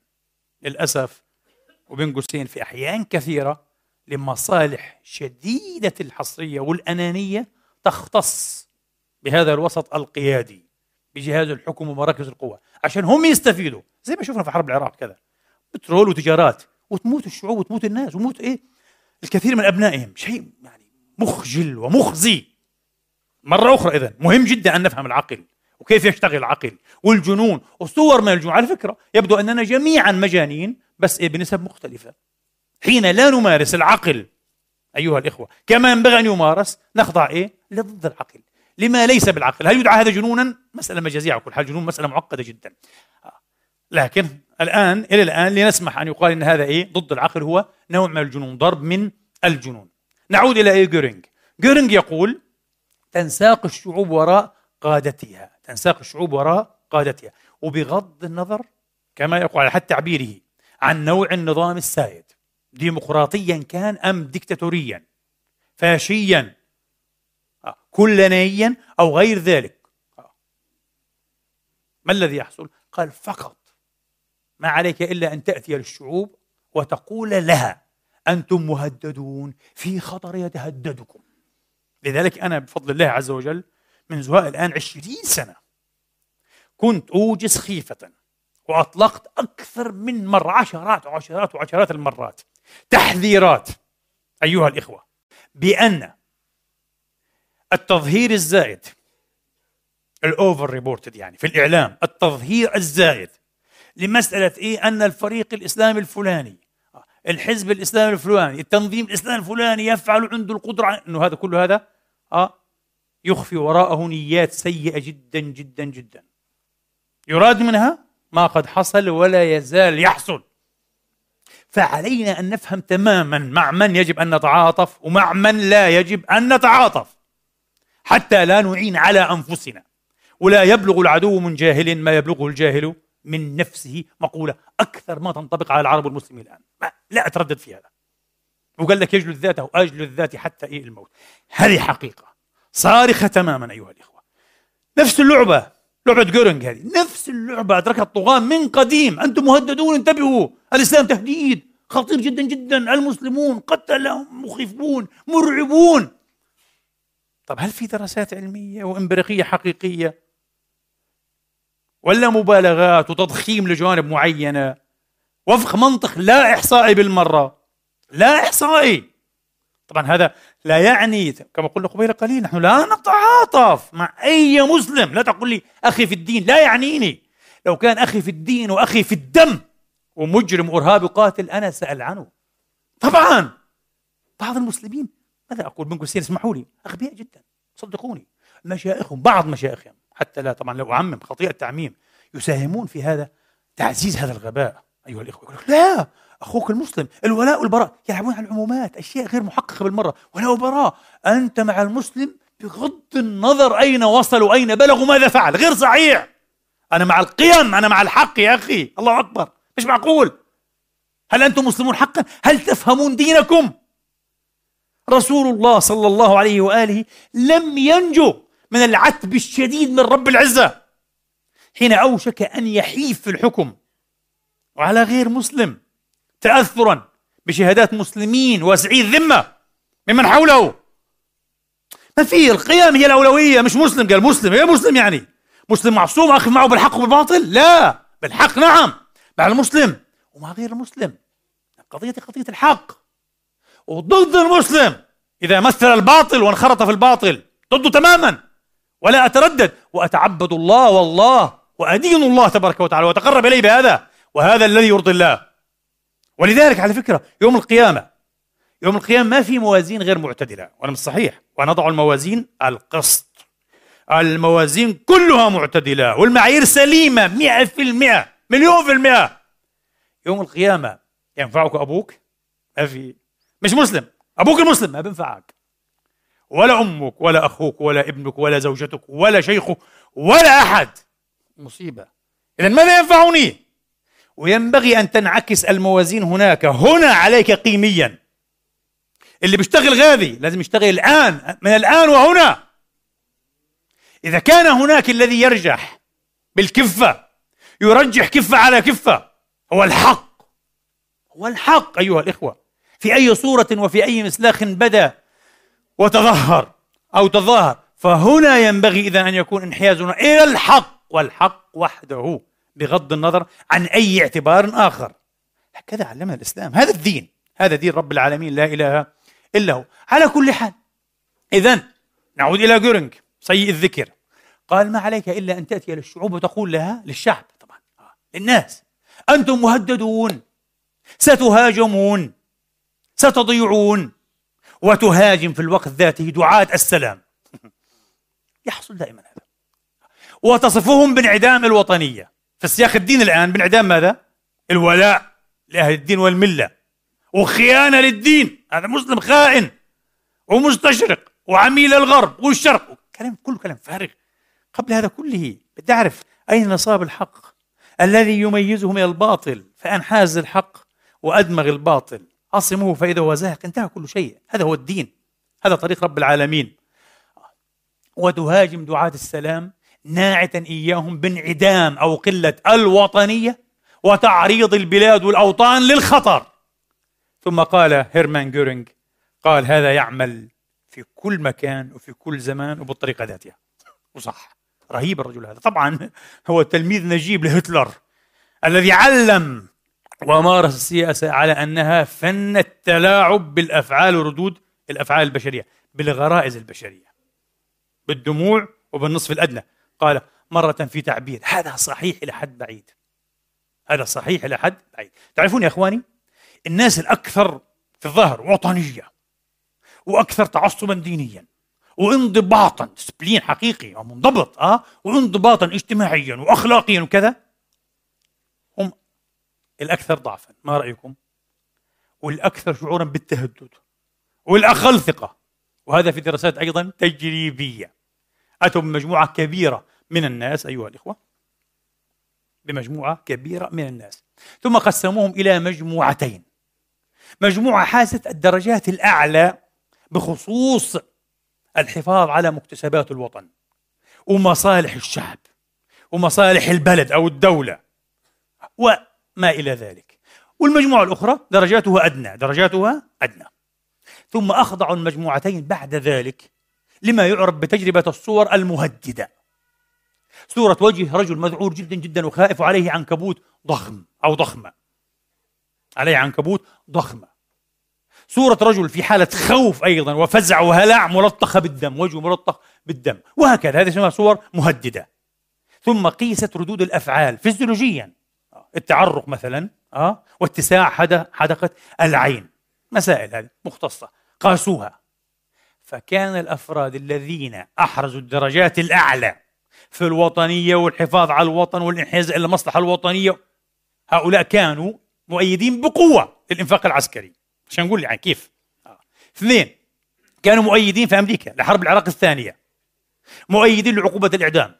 للأسف. وبين قوسين في أحيان كثيرة لمصالح شديدة الحصرية والأنانية تختص بهذا الوسط القيادي بجهاز الحكم ومراكز القوى عشان هم يستفيدوا. زي ما شفنا في حرب العراق كذا. بترول وتجارات وتموت الشعوب وتموت الناس وموت إيه؟ الكثير من أبنائهم. شيء يعني مخجل ومخزي. مرة أخرى إذا مهم جدا أن نفهم العقل وكيف يشتغل العقل والجنون وصور من الجنون على فكرة يبدو أننا جميعا مجانين بس إيه بنسب مختلفة. حين لا نمارس العقل أيها الإخوة كما ينبغي أن يمارس نخضع إيه؟ لضد العقل. لما ليس بالعقل. هل يدعى هذا جنونا؟ مسألة مجازية على كل حال. جنون مسألة معقدة جدا. لكن الآن إلى الآن لنسمح أن يقال أن هذا إيه؟ ضد العقل هو نوع من الجنون ضرب من الجنون. نعود إلى إيه؟ جورينج. جورينج يقول تنساق الشعوب وراء قادتها. تنساق الشعوب وراء قادتها. وبغض النظر كما يقول على حد تعبيره عن نوع النظام السائد. ديمقراطيا كان أم ديكتاتوريا؟ فاشيا؟ كلنيا أو غير ذلك. ما الذي يحصل؟ قال فقط ما عليك إلا أن تأتي للشعوب وتقول لها أنتم مهددون في خطر يتهددكم. لذلك أنا بفضل الله عز وجل من زهاء الآن عشرين سنة كنت أوجس خيفة وأطلقت أكثر من مرة عشرات وعشرات وعشرات المرات تحذيرات. أيها الإخوة بأن التظهير الزائد. ال over reported يعني في الإعلام. التظهير الزائد. لمسألة إيه؟ أن الفريق الإسلامي الفلاني الحزب الإسلامي الفلاني التنظيم الإسلامي الفلاني يفعل عنده القدرة إنه هذا كله هذا آه يخفي وراءه نيات سيئة جدا جدا جدا. يراد منها ما قد حصل ولا يزال يحصل. فعلينا أن نفهم تماما مع من يجب أن نتعاطف ومع من لا يجب أن نتعاطف. حتى لا نعين على أنفسنا. ولا يبلغ العدو من جاهل ما يبلغه الجاهل من نفسه مقولة أكثر ما تنطبق على العرب والمسلمين الآن. ما لا أتردد في هذا. وقال لك يجلد ذاته أجلد ذاتي حتى إيه الموت. هذه حقيقة صارخة تماما أيها الإخوة. نفس اللعبة لعبة جورنج هذه. نفس اللعبة أدركها الطغاة من قديم. أنتم مهددون انتبهوا. الإسلام تهديد. خطير جدا جدا. المسلمون قتلهم مخيفون مرعبون. طب هل في دراسات علمية وإمبريقية حقيقية؟ ولا مبالغات وتضخيم لجوانب معينة؟ وفق منطق لا إحصائي بالمرة. لا إحصائي. طبعا هذا لا يعني كما قلنا قبيل قليل نحن لا نتعاطف مع أي مسلم. لا تقول لي أخي في الدين لا يعنيني. لو كان أخي في الدين وأخي في الدم ومجرم إرهابي قاتل أنا سألعنه. طبعا. بعض المسلمين ماذا أقول؟ بن قوسين اسمحوا لي. أغبياء جدا. صدقوني. مشايخهم بعض مشايخهم حتى لا طبعا لا أعمم خطيئة التعميم يساهمون في هذا تعزيز هذا الغباء. أيها الإخوة يقول لا أخوك المسلم الولاء والبراء. يلعبون على العمومات أشياء غير محققة بالمرة. ولا وبراء أنت مع المسلم بغض النظر أين وصل وأين بلغ وماذا فعل. غير صحيح. أنا مع القيم أنا مع الحق يا أخي. الله أكبر. مش معقول. هل أنتم مسلمون حقا؟ هل تفهمون دينكم؟ رسول الله صلى الله عليه وآله لم ينجو من العتب الشديد من رب العزة حين أوشك أن يحيف في الحكم وعلى غير مسلم تأثرا بشهادات مسلمين واسعي الذمة ممن حوله ما في القيم هي الأولوية مش مسلم قال مسلم يا مسلم يعني مسلم معصوم أخذ معه بالحق وبالباطل لا بالحق نعم مع المسلم ومع غير المسلم قضية قضية الحق وضد المسلم. إذا مثل الباطل وانخرط في الباطل ضده تماما. ولا أتردد. وأتعبد الله والله وأدين الله تبارك وتعالى وأتقرب إليه بهذا. وهذا الذي يرضي الله. ولذلك على فكرة يوم القيامة يوم القيامة ما في موازين غير معتدلة. وأنا مش صحيح. ونضع الموازين القسط. الموازين كلها معتدلة. والمعايير سليمة مئة في المئة مليون في المئة. يوم القيامة ينفعك أبوك؟ ما في. مش مسلم. أبوك المسلم. ما بينفعك. ولا أمك ولا أخوك ولا ابنك ولا زوجتك ولا شيخك ولا أحد. مصيبة. إذا ماذا ينفعني؟ وينبغي أن تنعكس الموازين هناك. هنا عليك قيميا. اللي بيشتغل غاذي لازم يشتغل الآن من الآن وهنا. إذا كان هناك الذي يرجح بالكفة يرجح كفة على كفة هو الحق. هو الحق أيها الإخوة. في أي صورة وفي أي مسلاخ بدا وتظهر أو تظاهر. فهنا ينبغي إذا أن يكون انحيازنا إلى الحق والحق وحده بغض النظر عن أي اعتبار آخر. هكذا علمنا الإسلام. هذا الدين هذا دين رب العالمين لا إله إلا هو. على كل حال إذا نعود إلى جورنج سيء الذكر. قال ما عليك إلا أن تأتي للشعوب وتقول لها للشعب طبعا. للناس. أنتم مهددون ستهاجمون. ستضيعون. وتهاجم في الوقت ذاته دعاة السلام. يحصل دائما هذا. وتصفهم بانعدام الوطنية. في سياق الدين الآن بانعدام ماذا؟ الولاء لأهل الدين والملة. وخيانة للدين. هذا مسلم خائن. ومستشرق. وعميل الغرب. والشرق. كلام كله كلام فارغ. قبل هذا كله بدي أعرف أين نصاب الحق؟ الذي يميزه من الباطل فأنحاز الحق وأدمغ الباطل. عصمه فإذا هو زاهق انتهى كل شيء. هذا هو الدين. هذا طريق رب العالمين. وتهاجم دعاة السلام ناعتا إياهم بانعدام أو قلة الوطنية وتعريض البلاد والأوطان للخطر. ثم قال هيرمان جورينج قال هذا يعمل في كل مكان وفي كل زمان وبالطريقة ذاتها. وصح. رهيب الرجل هذا. طبعا هو تلميذ نجيب لهتلر الذي علم ومارس السياسة على أنها فن التلاعب بالأفعال وردود الأفعال البشرية بالغرائز البشرية بالدموع وبالنصف الأدنى. قال مرة في تعبير هذا صحيح إلى حد بعيد. هذا صحيح إلى حد بعيد. تعرفون يا إخواني الناس الأكثر في الظاهر وطنية وأكثر تعصبا دينيا وانضباطا ديسبلين حقيقي ومنضبط آه وانضباطا اجتماعيا واخلاقيا وكذا الأكثر ضعفا ما رأيكم؟ والأكثر شعورا بالتهدد والأقل ثقة. وهذا في دراسات أيضا تجريبية. أتوا بمجموعة كبيرة من الناس أيها الإخوة. بمجموعة كبيرة من الناس. ثم قسموهم إلى مجموعتين. مجموعة حازت الدرجات الأعلى بخصوص الحفاظ على مكتسبات الوطن ومصالح الشعب ومصالح البلد أو الدولة. وما إلى ذلك. والمجموعة الأخرى درجاتها أدنى درجاتها أدنى. ثم اخضعوا المجموعتين بعد ذلك لما يعرف بتجربة الصور المهددة. صورة وجه رجل مذعور جدا جدا وخائف وعليه عنكبوت ضخم أو ضخمة. عليه عنكبوت ضخمة. صورة رجل في حالة خوف أيضا وفزع وهلع ملطخة بالدم وجهه ملطخ بالدم. وهكذا هذه اسمها صور مهددة. ثم قيست ردود الأفعال فيزيولوجيا. التعرق مثلا أه؟ واتساع حدقة العين. مسائل هذه مختصة. قاسوها. فكان الأفراد الذين أحرزوا الدرجات الأعلى في الوطنية والحفاظ على الوطن والإنحياز إلى المصلحة الوطنية هؤلاء كانوا مؤيدين بقوة للإنفاق العسكري. عشان نقول يعني كيف؟ آه. اثنين كانوا مؤيدين في أمريكا لحرب العراق الثانية. مؤيدين لعقوبة الإعدام.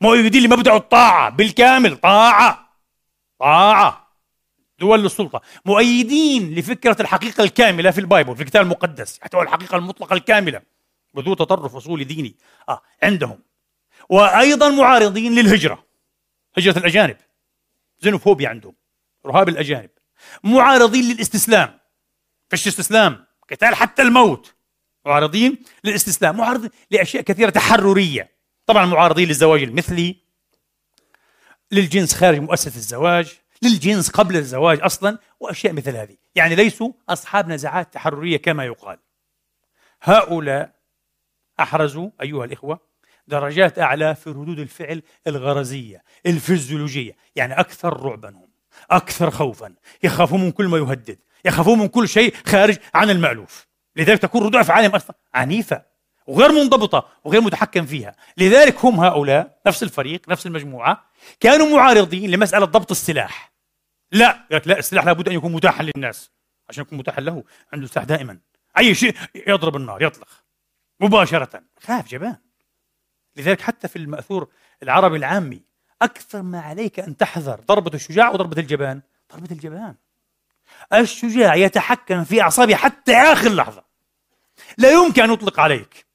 مؤيدين لمبدأ الطاعة بالكامل طاعة. طاعه دول للسلطة. مؤيدين لفكرة الحقيقة الكاملة في البايبل في الكتاب المقدس حتى الحقيقة المطلقة الكاملة بدون تطرف اصولي ديني آه عندهم. وأيضا معارضين للهجرة هجرة الأجانب. زينوفوبيا عندهم رهاب الأجانب. معارضين للاستسلام فيش استسلام؟ قتال حتى الموت. معارضين للاستسلام معارضين لأشياء كثيرة تحررية. طبعا معارضين للزواج المثلي للجنس خارج مؤسسة الزواج للجنس قبل الزواج أصلا وأشياء مثل هذه. يعني ليسوا أصحاب نزعات تحررية كما يقال. هؤلاء أحرزوا أيها الإخوة درجات أعلى في ردود الفعل الغرزية الفيزيولوجية. يعني أكثر رعبا هم أكثر خوفا. يخافون من كل ما يهدد يخافون من كل شيء خارج عن المألوف. لذلك تكون ردود أفعالهم أصلا عنيفة. وغير منضبطة وغير متحكم فيها. لذلك هم هؤلاء نفس الفريق نفس المجموعة كانوا معارضين لمسألة ضبط السلاح. لا قالت لا السلاح لابد أن يكون متاحا للناس عشان يكون متاحا له عنده سلاح دائما. أي شيء يضرب النار يطلق. مباشرة. خاف جبان. لذلك حتى في المأثور العربي العامي أكثر ما عليك أن تحذر ضربة الشجاع وضربة الجبان. ضربة الجبان. الشجاع يتحكم في أعصابه حتى آخر لحظة. لا يمكن أن يطلق عليك.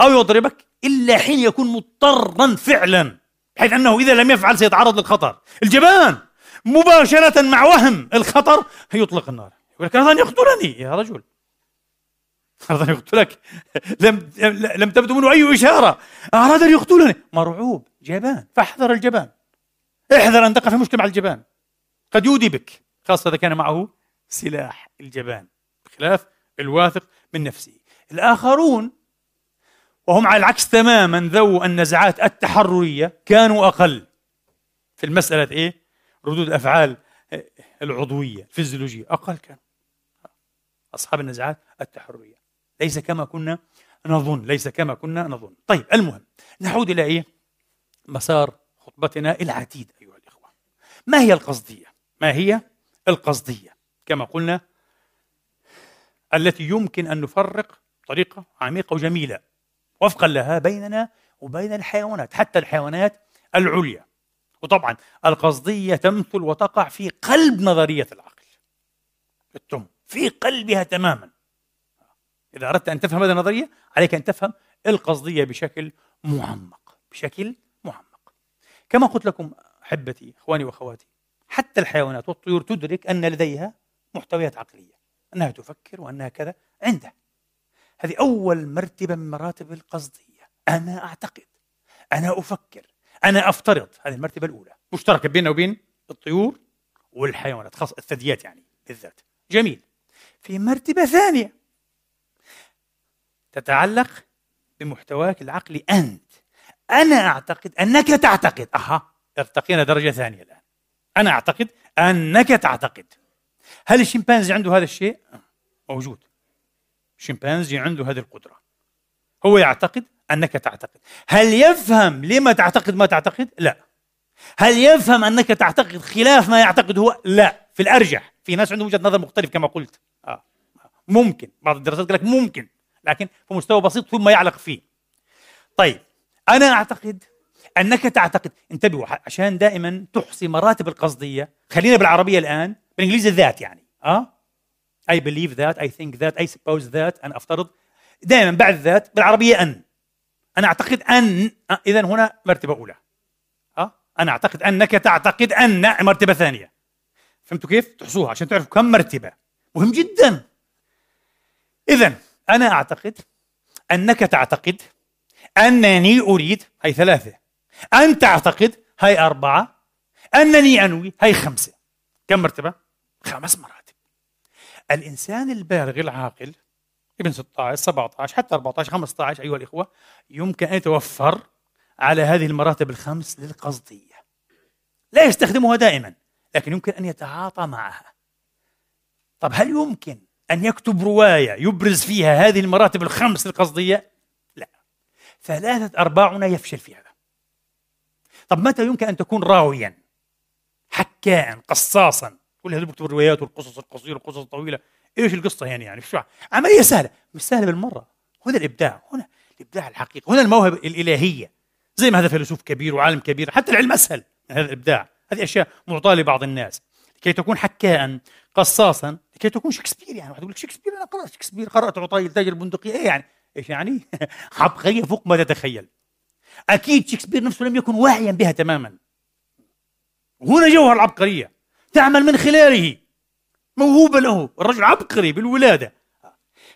أو يضربك إلا حين يكون مضطرا فعلا بحيث أنه إذا لم يفعل سيتعرض للخطر. الجبان مباشرة مع وهم الخطر يطلق النار. يقول لك أراد أن يقتلني يا رجل. أراد أن يقتلك. لم لم تبدو منه أي إشارة. أراد أن يقتلني. مرعوب جبان. فاحذر الجبان. احذر أن تقع في مشكلة مع الجبان. قد يودي بك. خاصة إذا كان معه سلاح الجبان بخلاف الواثق من نفسه. الآخرون وهم على العكس تماما ذو النزعات التحررية كانوا أقل. في المسألة إيه؟ ردود الأفعال العضوية الفيزيولوجية أقل كانوا أصحاب النزعات التحررية. ليس كما كنا نظن ليس كما كنا نظن. طيب المهم نعود إلى إيه؟ مسار خطبتنا العديد أيها الإخوة. ما هي القصدية؟ ما هي القصدية؟ كما قلنا التي يمكن أن نفرق بطريقة عميقة وجميلة. وفقا لها بيننا وبين الحيوانات حتى الحيوانات العليا. وطبعا القصدية تمثل وتقع في قلب نظرية العقل. التم في قلبها تماما. إذا أردت أن تفهم هذه النظرية عليك أن تفهم القصدية بشكل معمق بشكل معمق. كما قلت لكم أحبتي إخواني وأخواتي حتى الحيوانات والطيور تدرك أن لديها محتويات عقلية أنها تفكر وأنها كذا عندها. هذه أول مرتبة من مراتب القصدية. أنا أعتقد أنا أفكر أنا أفترض هذه المرتبة الأولى مشتركة بيننا وبين الطيور والحيوانات خاصة الثدييات يعني بالذات. جميل. في مرتبة ثانية تتعلق بمحتواك العقلي أنت. أنا أعتقد أنك تعتقد. أها ارتقينا درجة ثانية الآن. أنا أعتقد أنك تعتقد. هل الشمبانزي عنده هذا الشيء؟ موجود. الشمبانزي عنده هذه القدرة. هو يعتقد أنك تعتقد. هل يفهم لما تعتقد ما تعتقد؟ لا. هل يفهم أنك تعتقد خلاف ما يعتقد هو؟ لا. في الأرجح. في ناس عندهم وجهة نظر مختلف كما قلت. آه. ممكن. بعض الدراسات قال لك ممكن. لكن في مستوى بسيط ثم يعلق فيه. طيب. أنا أعتقد أنك تعتقد. انتبهوا عشان دائما تحصي مراتب القصدية خلينا بالعربية الآن بالإنجليزي ذات يعني. أه. I believe that I think that I suppose that أنا أفترض. دائما بعد ذات بالعربية أن. أنا أعتقد أن؟ إذا هنا مرتبة أولى. أه؟ أنا أعتقد أنك تعتقد أن مرتبة ثانية. فهمتوا كيف؟ تحصوها عشان تعرفوا كم مرتبة. مهم جدا. إذا أنا أعتقد أنك تعتقد أنني أريد هي ثلاثة. أن تعتقد هي أربعة. أنني أنوي هي خمسة. كم مرتبة؟ خمس مراتب الإنسان البالغ العاقل ابن 16 17 حتى 14 15 أيها الإخوة يمكن أن يتوفر على هذه المراتب الخمس للقصدية. لا يستخدمها دائما لكن يمكن أن يتعاطى معها. طب هل يمكن أن يكتب رواية يبرز فيها هذه المراتب الخمس القصدية؟ لا. ثلاثة أرباعنا يفشل في هذا. طب متى يمكن أن تكون راويا حكاء قصاصا؟ كل هذول بيكتبوا الروايات والقصص القصيرة والقصص الطويلة إيش القصة يعني؟ يعني شو؟ عملية سهلة. مش سهلة بالمرة. هنا الإبداع. هنا الإبداع الحقيقي. هنا الموهبة الإلهية. زي ما هذا فيلسوف كبير وعالم كبير. حتى العلم أسهل من هذا الإبداع. هذه أشياء معطاة لبعض الناس. لكي تكون حكاء قصاصا. لكي تكون شكسبير يعني. واحد يقول شكسبير أنا قرأت شكسبير. قرأت عطاي التاجر البندقية. إيه يعني؟ إيش يعني؟ عبقريه فوق ما تتخيل. أكيد شكسبير نفسه لم يكن واعيا بها تماما. هنا جوهر العبقرية. تعمل من خلاله. موهوبه له. الرجل عبقري بالولادة.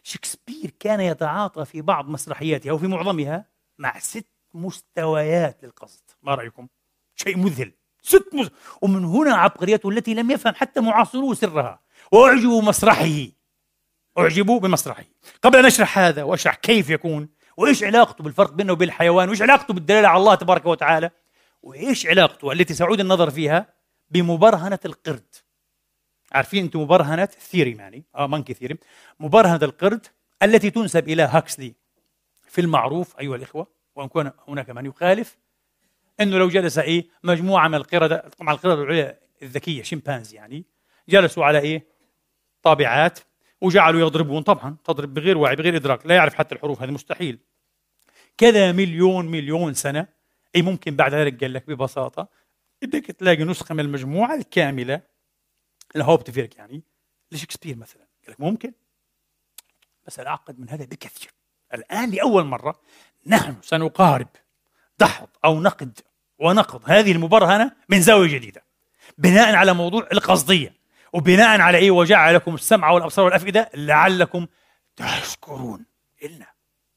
شكسبير كان يتعاطى في بعض مسرحياته أو في معظمها مع ست مستويات للقصد. ما رأيكم؟ شيء مذهل. ست مز... ومن هنا عبقريته التي لم يفهم حتى معاصروه سرها. وأعجبوا مسرحه أعجبوا بمسرحه. قبل أن أشرح هذا وأشرح كيف يكون وإيش علاقته بالفرق بينه وبين الحيوان وإيش علاقته بالدلالة على الله تبارك وتعالى وإيش علاقته التي سأعود النظر فيها بمبرهنة القرد. عارفين أنتم مبرهنة theory يعني؟ آه monkey theory مبرهنة القرد التي تنسب إلى هاكسلي في المعروف أيها الإخوة وإن كان هناك من يخالف إنه لو جلس إيه مجموعة من القردة طبعا القردة العليا الذكية شمبانزي يعني جلسوا على إيه طابعات وجعلوا يضربون. طبعا تضرب بغير وعي بغير إدراك لا يعرف حتى الحروف هذا مستحيل. كذا مليون مليون سنة اي ممكن بعد ذلك قال لك ببساطة بدك تلاقي نسخة من المجموعة الكاملة الهوبتفيرك يعني لشكسبير مثلا. قال لك ممكن بس أعقد من هذا بكثير. الآن لأول مرة نحن سنقارب دحض أو نقد ونقض هذه المبرهنه من زاوية جديدة. بناء على موضوع القصدية وبناء على إيه؟ وجعل لكم السمع والأبصار والأفئدة لعلكم تشكرون. إلنا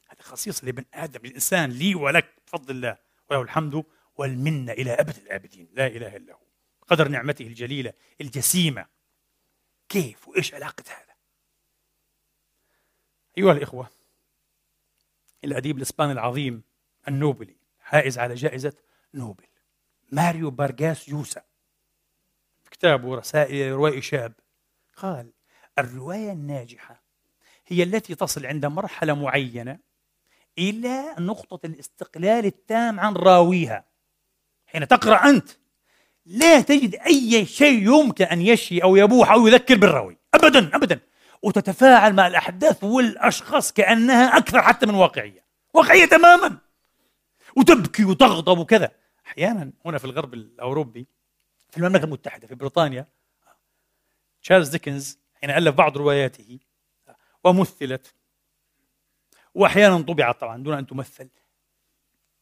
هذه خصيصه لابن آدم للانسان لي ولك بفضل الله وله الحمد. والمنة إلى أبد الأبدين. لا إله إلا هو. قدر نعمته الجليلة الجسيمة. كيف؟ وإيش علاقة هذا؟ أيها الإخوة الأديب الإسباني العظيم النوبلي حائز على جائزة نوبل. ماريو بارغاس يوسا. في كتابه رسائل روائي شاب قال الرواية الناجحة هي التي تصل عند مرحلة معينة إلى نقطة الاستقلال التام عن راويها. حين تقرأ أنت لا تجد أي شيء يمكن أن يشي أو يبوح أو يذكر بالراوي أبدا أبدا. وتتفاعل مع الأحداث والأشخاص كأنها أكثر حتى من واقعية. واقعية تماما. وتبكي وتغضب وكذا. أحيانا هنا في الغرب الأوروبي في المملكة المتحدة في بريطانيا تشارلز ديكنز حين ألف بعض رواياته ومثلت. واحيانا طبعت طبعا دون أن تمثل.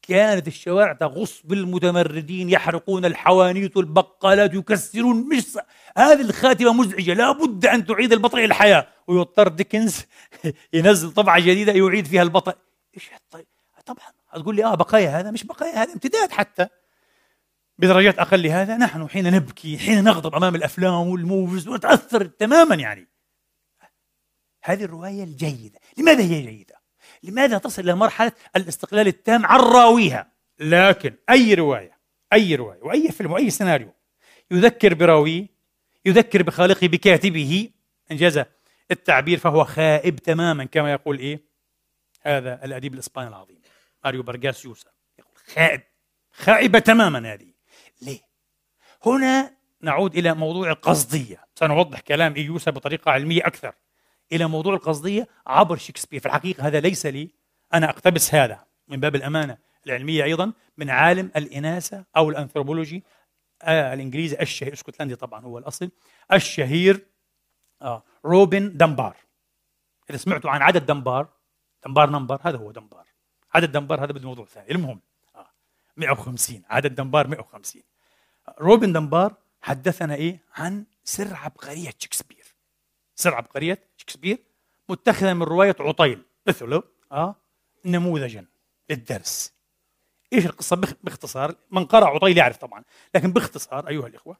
كانت الشوارع تغص بالمتمردين يحرقون الحوانيت والبقالات يكسرون مش هذه الخاتمة مزعجة. لا بد أن تعيد البطل إلى الحياة. ويضطر ديكنز ينزل طبعة جديدة يعيد فيها البطل إيش طبعا. هتقول لي آه بقايا هذا مش بقايا هذا امتداد حتى. بدرجات أقل هذا نحن حين نبكي حين نغضب أمام الأفلام والموفيز ونتأثر تماما يعني. هذه الرواية الجيدة. لماذا هي جيدة؟ لماذا تصل إلى مرحلة الاستقلال التام عن راويها لكن أي رواية أي رواية وأي فيلم وأي سيناريو يذكر براويه يذكر بخالقه بكاتبه إنجاز التعبير فهو خائب تماما كما يقول إيه؟ هذا الأديب الإسباني العظيم ماريو برغاس يوسا يقول خائب خائبة تماما هذه. ليه؟ هنا نعود إلى موضوع القصدية. سنوضح كلام إيوسا بطريقة علمية أكثر. إلى موضوع القصدية عبر شكسبير. في الحقيقة هذا ليس لي. أنا أقتبس هذا من باب الأمانة العلمية أيضا من عالم الإناسة أو الأنثروبولوجي. آه الإنجليزي الشهير اسكتلندي طبعا هو الأصل الشهير آه روبن دمبار إذا سمعتوا عن عدد دمبار Dunbar number هذا هو دمبار عدد دمبار هذا بده موضوع ثاني المهم آه 150 عدد دمبار 150 روبن دمبار حدثنا إيه؟ عن سر عبقرية شكسبير. سر عبقرية شكسبير متخذا من رواية عطيل. مثله آه نموذجا للدرس. إيش القصة؟ باختصار من قرأ عطيل يعرف طبعا. لكن باختصار أيها الإخوة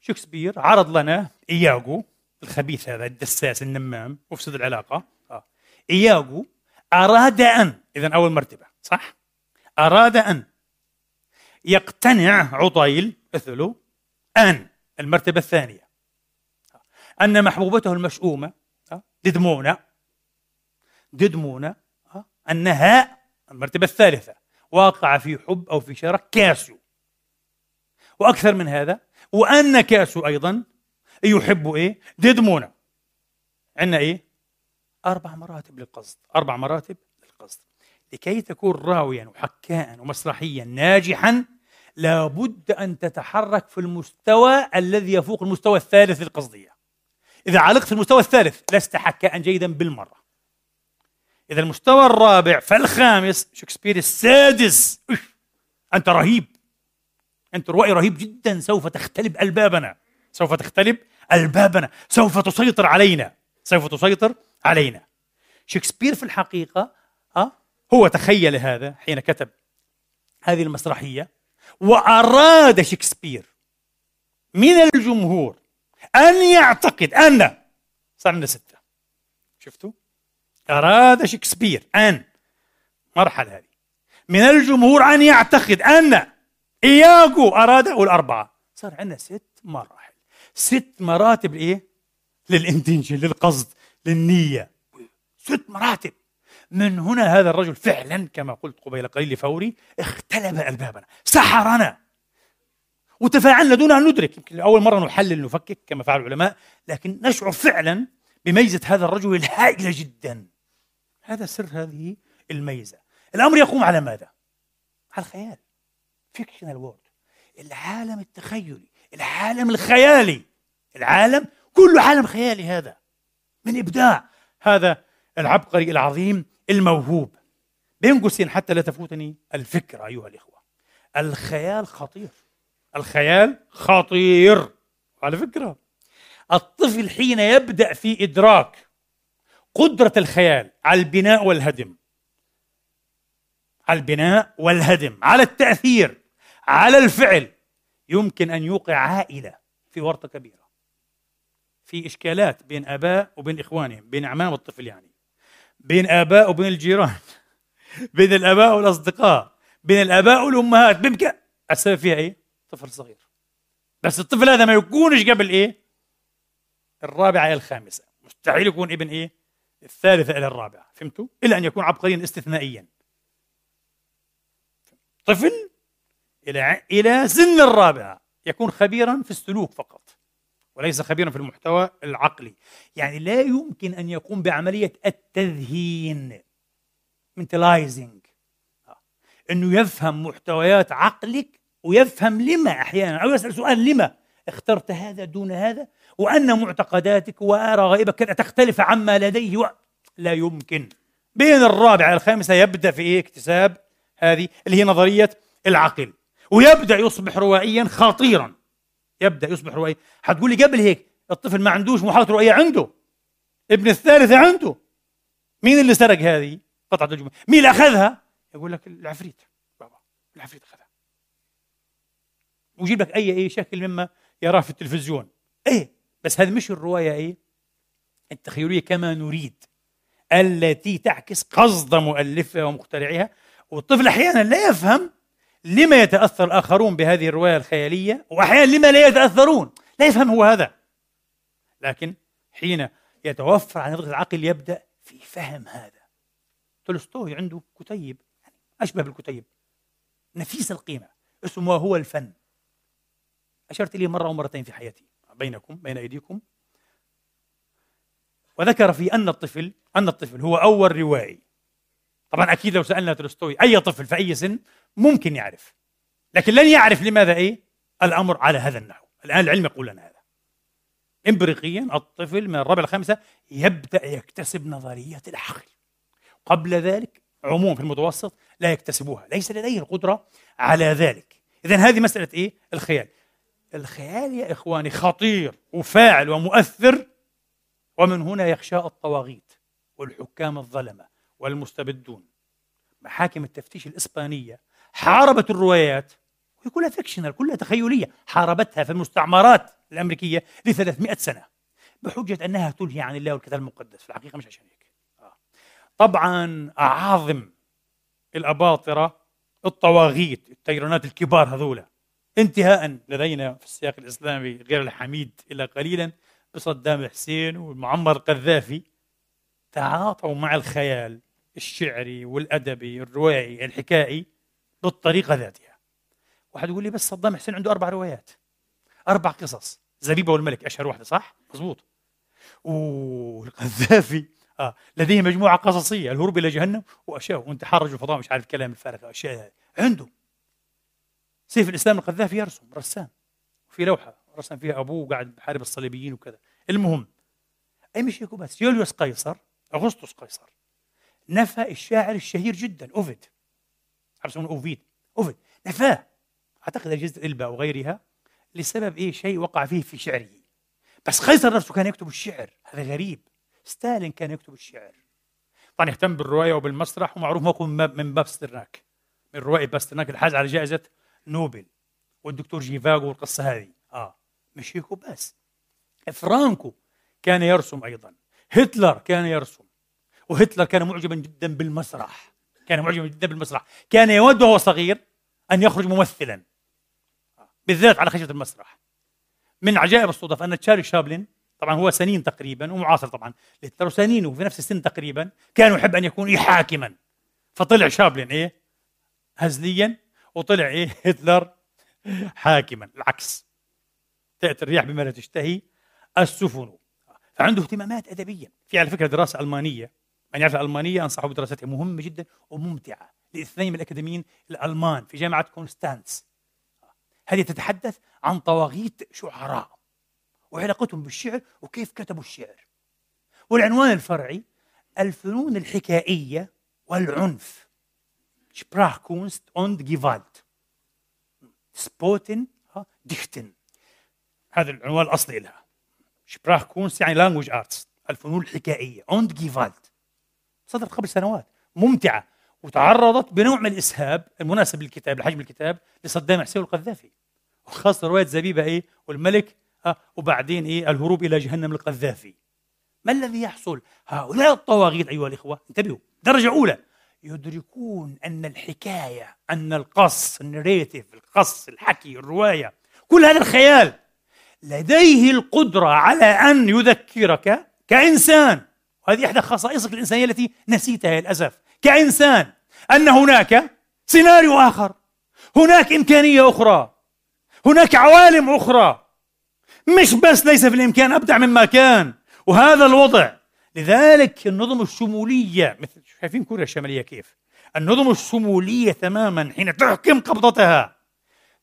شكسبير عرض لنا إياغو الخبيث هذا الدساس النمام مفسد العلاقة. آه. إياغو أراد أن اذا أول مرتبة صح؟ أراد أن يقتنع عطيل مثله أن. المرتبة الثانية. أن محبوبته المشؤومة آه، ددمونه ددمونه آه، أنها المرتبة الثالثة واقع في حب أو في شرك كاسو وأكثر من هذا وأن كاسو أيضا يحب إيه؟ ديدمونا. عندنا إيه؟ أربع مراتب للقصد أربع مراتب للقصد. لكي تكون راويا وحكاء ومسرحيا ناجحا لابد أن تتحرك في المستوى الذي يفوق المستوى الثالث للقصدية. إذا علقت في المستوى الثالث لست حكاء جيدا بالمرة. إذا المستوى الرابع فالخامس شكسبير السادس. أنت رهيب. أنت روائي رهيب جدا. سوف تختلب ألبابنا. سوف تختلب ألبابنا. سوف تسيطر علينا. سوف تسيطر علينا. شكسبير في الحقيقة أه؟ هو تخيل هذا حين كتب هذه المسرحية وأراد شكسبير من الجمهور أن يعتقد أن صار لنا ستة. شفتوا؟ أراد شكسبير أن. مرحلة هذه. من الجمهور أن يعتقد أن إياغو أراد الأربعة. صار عندنا ست مراحل. ست مراتب لإيه؟ لل intention للقصد للنية. ست مراتب. من هنا هذا الرجل فعلا كما قلت قبيل قليل فوري اختلب ألبابنا. سحرنا. وتفاعلنا دون أن ندرك. يمكن لأول مرة نحلل نفكك كما فعل العلماء لكن نشعر فعلا بميزة هذا الرجل الهائلة جدا. هذا سر هذه الميزة. الأمر يقوم على ماذا؟ على الخيال. fictional world العالم التخيلي العالم الخيالي. العالم كله عالم خيالي هذا. من إبداع هذا العبقري العظيم الموهوب. بين قوسين حتى لا تفوتني الفكرة أيها الإخوة. الخيال خطير. الخيال خطير على فكرة الطفل حين يبدأ في إدراك قدرة الخيال على البناء والهدم على البناء والهدم على التأثير على الفعل يمكن أن يوقع عائلة في ورطة كبيرة في إشكالات بين آباء وبين إخوانهم بين أعمام الطفل يعني بين آباء وبين الجيران بين الآباء والأصدقاء بين الآباء والأمهات بمكان السبب فيها إيه؟ طفل صغير. بس الطفل هذا ما يكونش قبل إيه؟ الرابعة إلى الخامسة. مستحيل يكون ابن إيه؟ الثالثة إلى الرابعة. فهمتوا؟ إلا أن يكون عبقريا استثنائيا. طفل إلى إلى سن الرابعة. يكون خبيرا في السلوك فقط. وليس خبيرا في المحتوى العقلي. يعني لا يمكن أن يقوم بعملية التذهين. منتلايزنج أنه يفهم محتويات عقلك ويفهم لما أحيانا أو يسأل سؤال لما اخترت هذا دون هذا وأن معتقداتك ورغائبك تختلف عما لديه و... لا يمكن. بين الرابعة الخامسة يبدأ في إيه اكتساب هذه اللي هي نظرية العقل. ويبدأ يصبح روائيا خطيرا. يبدأ يصبح روائيا. لي قبل هيك الطفل ما عندوش محاولة رؤية عنده. ابن الثالثة عنده. مين اللي سرق هذه؟ قطعة الجمهور. مين اللي أخذها؟ يقول لك العفريت. بابا العفريت أخذها ويجيب لك أي أي شكل مما يراه في التلفزيون. إيه بس هذه مش الرواية إيه؟ التخيلية كما نريد التي تعكس قصد مؤلفها ومخترعها والطفل أحيانا لا يفهم لما يتأثر الآخرون بهذه الرواية الخيالية وأحيانا لما لا يتأثرون. لا يفهم هو هذا. لكن حين يتوفر عن العقل يبدأ في فهم هذا. تولستوي عنده كتيب يعني أشبه بالكتيب. نفيس القيمة. اسمه هو الفن. أشرت إليه مرة ومرتين في حياتي بينكم بين أيديكم. وذكر في أن الطفل أن الطفل هو أول روائي. طبعا أكيد لو سألنا تولستوي أي طفل في أي سن ممكن يعرف. لكن لن يعرف لماذا إيه؟ الأمر على هذا النحو. الآن العلم يقول لنا هذا. إمبريقيا الطفل من الرابعة الخامسة يبدأ يكتسب نظرية العقل. قبل ذلك عموم في المتوسط لا يكتسبوها ليس لديه القدرة على ذلك. إذا هذه مسألة إيه؟ الخيال. الخيال يا إخواني خطير وفاعل ومؤثر ومن هنا يخشى الطواغيت والحكام الظلمة والمستبدون. محاكم التفتيش الإسبانية حاربت الروايات وهي كلها فيكشنال كلها تخيلية حاربتها في المستعمرات الأمريكية ل 300 سنة بحجة أنها تنهي عن الله والكتاب المقدس. في الحقيقة مش عشان هيك. آه. طبعا أعاظم الأباطرة الطواغيت التيرانات الكبار هذولا. انتهاء لدينا في السياق الإسلامي غير الحميد إلا قليلا بصدام حسين ومعمر القذافي تعاطوا مع الخيال الشعري والأدبي الروائي الحكائي بالطريقة ذاتها. واحد يقول لي بس صدام حسين عنده أربع روايات أربع قصص. زبيبة والملك أشهر واحدة صح؟ مضبوط والقذافي آه لديه مجموعة قصصية الهروب إلى جهنم وأشياء وانتحار رجل فضاء مش عارف الكلام الفارغ أشياء عنده. سيف الإسلام القذافي يرسم رسام في لوحة رسم فيها أبوه قاعد بحارب الصليبيين وكذا. المهم أي مش هيك بس يوليوس قيصر أغسطس قيصر نفى الشاعر الشهير جدا أوفيد. عرفت أوفيد؟ أوفيد. نفاه. أعتقد أجهزة إلبا وغيرها لسبب إيه؟ شيء وقع فيه في شعره. بس قيصر نفسه كان يكتب الشعر. هذا غريب. ستالين كان يكتب الشعر. طبعا يهتم بالرواية وبالمسرح ومعروف موقف من باسترناك من روائي باسترناك الحائز على جائزة نوبل والدكتور جيفاغو والقصة هذه. آه مش هيك بس. فرانكو كان يرسم أيضا. هتلر كان يرسم. وهتلر كان معجبا جدا بالمسرح. كان معجبا جدا بالمسرح. كان يود وهو صغير أن يخرج ممثلا. بالذات على خشبة المسرح. من عجائب الصدف أن تشارلي شابلن طبعا هو سنين تقريبا ومعاصر طبعا لهتلر سنين وفي نفس السن تقريبا كان يحب أن يكون حاكما فطلع شابلن إيه؟ هزليا وطلع إيه؟ هتلر حاكما. العكس. تأتي الرياح بما لا تشتهي السفن. فعنده اهتمامات أدبية. في على فكرة دراسة ألمانية. من يعرف الألمانية أنصحه بدراستها. مهمة جدا وممتعة. لاثنين من الأكاديميين الألمان في جامعة كونستانس. هذه تتحدث عن طواغيت شعراء. وعلاقتهم بالشعر وكيف كتبوا الشعر. والعنوان الفرعي الفنون الحكائية والعنف. Sprachkunst und Gewalt Despoten dichten هذا العنوان الأصلي لها Sprachkunst يعني language arts الفنون الحكائية und Gewalt صدرت قبل سنوات. ممتعة وتعرضت بنوع من الإسهاب المناسب للكتاب لحجم الكتاب لصدام حسين والقذافي وخاصة رواية زبيبة إيه والملك آه وبعدين إيه الهروب إلى جهنم القذافي. ما الذي يحصل؟ هؤلاء الطواغيت أيها الإخوة انتبهوا درجة أولى. يدركون أن الحكاية أن القص النريتيف القص الحكي الرواية كل هذا الخيال. لديه القدرة على أن يذكرك كإنسان. وهذه إحدى خصائصك الإنسانية التي نسيتها للأسف. كإنسان. أن هناك سيناريو آخر. هناك إمكانية أخرى. هناك عوالم أخرى. مش بس ليس في الإمكان أبدع مما كان. وهذا الوضع. لذلك النظم الشمولية مثل شايفين كوريا الشمالية كيف؟ النظم الشمولية تماما حين تحكم قبضتها.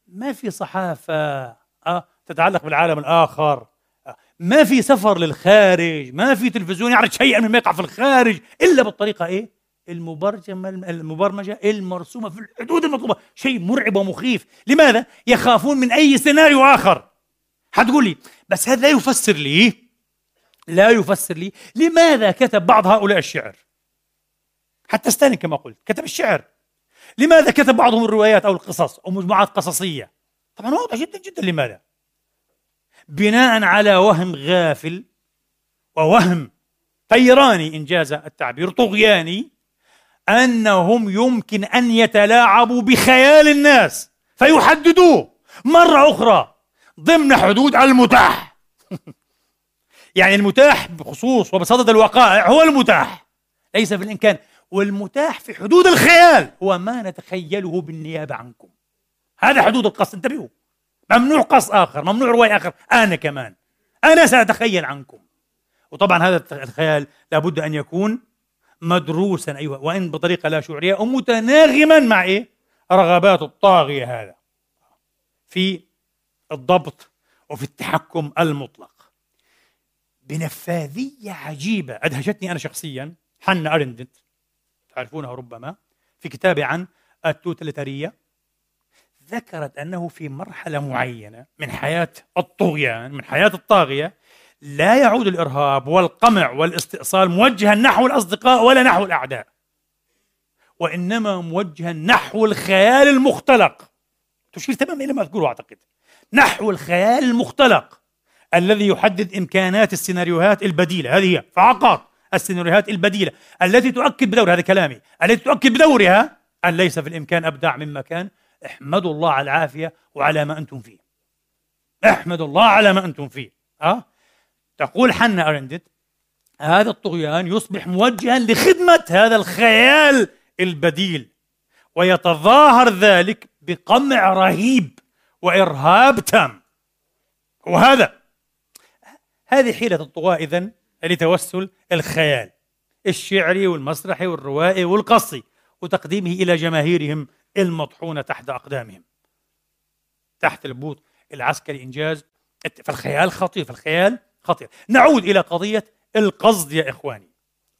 ما في صحافة أه تتعلق بالعالم الآخر. أه ما في سفر للخارج ما في تلفزيون يعرض شيئا مما يقع في الخارج إلا بالطريقة إيه؟ المبرمجة المبرمجة المرسومة في الحدود المطلوبة. شيء مرعب ومخيف. لماذا؟ يخافون من أي سيناريو آخر. حتقول لي بس هذا لا يفسر لي لا يفسر لي لماذا كتب بعض هؤلاء الشعر؟ حتى ستالين كما قلت كتب الشعر. لماذا كتب بعضهم الروايات أو القصص أو مجموعات قصصية؟ طبعا واضح جدا جدا لماذا؟ بناء على وهم غافل ووهم طيراني إن جاز التعبير طغياني أنهم يمكن أن يتلاعبوا بخيال الناس فيحددوه مرة أخرى ضمن حدود المتاح. يعني المتاح بخصوص وبصدد الوقائع هو المتاح ليس في الإمكان. والمتاح في حدود الخيال. هو ما نتخيله بالنيابة عنكم. هذا حدود القص انتبهوا. ممنوع قص آخر ممنوع رواية آخر. أنا كمان. أنا سأتخيل عنكم. وطبعا هذا الخيال لابد أن يكون مدروسا أيها وإن بطريقة لا شعورية ومتناغما مع إيه؟ رغبات الطاغية هذا. في الضبط وفي التحكم المطلق. بنفاذية عجيبة. أدهشتني أنا شخصيا. حنا أرندت. تعرفونها ربما في كتابه عن التوتاليتارية ذكرت أنه في مرحلة معينة من حياة الطغيان من حياة الطاغية لا يعود الإرهاب والقمع والاستئصال موجها نحو الأصدقاء ولا نحو الأعداء وإنما موجها نحو الخيال المختلق. تشير تماما إلى ما أذكره أعتقد. نحو الخيال المختلق الذي يحدد إمكانات السيناريوهات البديلة. هذه هي فقط. السيناريوهات البديلة التي تؤكد بدور هذا كلامي التي تؤكد بدورها أن ليس في الإمكان أبدع مما كان احمدوا الله على العافية وعلى ما أنتم فيه. احمدوا الله على ما أنتم فيه. أه؟ تقول حنا أرندت هذا الطغيان يصبح موجها لخدمة هذا الخيال البديل. ويتظاهر ذلك بقمع رهيب وإرهاب تام. وهذا هذه حيلة الطغاة إذن لتوسل الخيال الشعري والمسرحي والروائي والقصي وتقديمه إلى جماهيرهم المطحونة تحت أقدامهم. تحت البوط العسكري إنجاز فالخيال خطير فالخيال خطير. نعود إلى قضية القصد يا إخواني.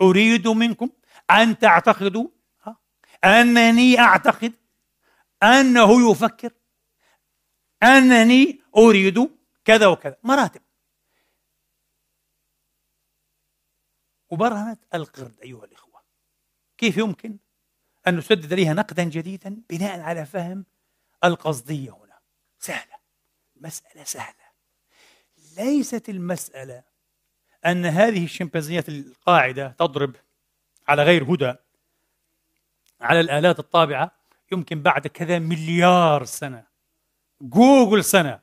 أريد منكم أن تعتقدوا أنني أعتقد أنه يفكر أنني أريد كذا وكذا. مراتب. وبرهنت القرد أيها الإخوة. كيف يمكن أن نسدد لها نقدا جديدا بناء على فهم القصدية هنا؟ سهلة مسألة سهلة. ليست المسألة أن هذه الشمبانزيات القاعدة تضرب على غير هدى على الآلات الطابعة يمكن بعد كذا مليار سنة جوجل سنة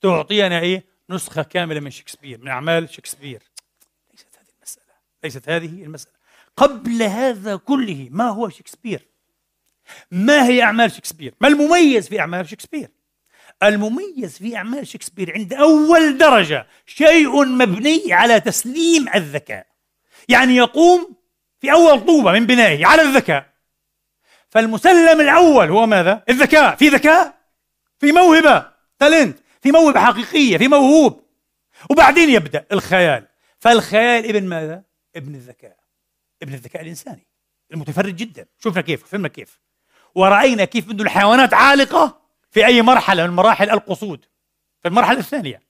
تعطينا إيه؟ نسخة كاملة من شكسبير من أعمال شكسبير. ليست هذه المسألة. قبل هذا كله ما هو شكسبير؟ ما هي أعمال شكسبير؟ ما المميز في أعمال شكسبير؟ المميز في أعمال شكسبير عند أول درجة شيء مبني على تسليم الذكاء. يعني يقوم في أول طوبة من بنائه على الذكاء. فالمسلم الأول هو ماذا؟ الذكاء. في ذكاء؟ في موهبة. تالنت في موهبة حقيقية. في موهوب. وبعدين يبدأ الخيال. فالخيال ابن ماذا؟ ابن الذكاء ابن الذكاء الإنساني المتفرد جدا. شفنا كيف فهمنا كيف. ورأينا كيف منذ الحيوانات عالقة في أي مرحلة من مراحل القصود. في المرحلة الثانية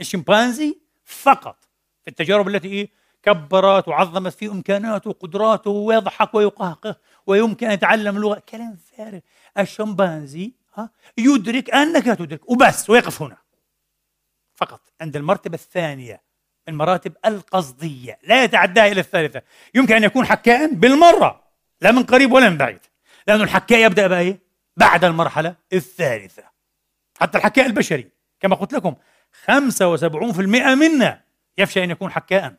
الشمبانزي فقط في التجارب التي إيه كبرت وعظمت في إمكاناته وقدراته ويضحك ويقهقه ويمكن أن يتعلم اللغة كلام فارغ. الشمبانزي ها يدرك أنك تدرك. وبس ويقف هنا. فقط. عند المرتبة الثانية المراتب القصدية. لا يتعداها إلى الثالثة. يمكن أن يكون حكاء بالمرة لا من قريب ولا من بعيد. لأن الحكاء يبدأ بإيه؟ بعد المرحلة الثالثة. حتى الحكاء البشري كما قلت لكم 75% منا يفشى أن يكون حكاء.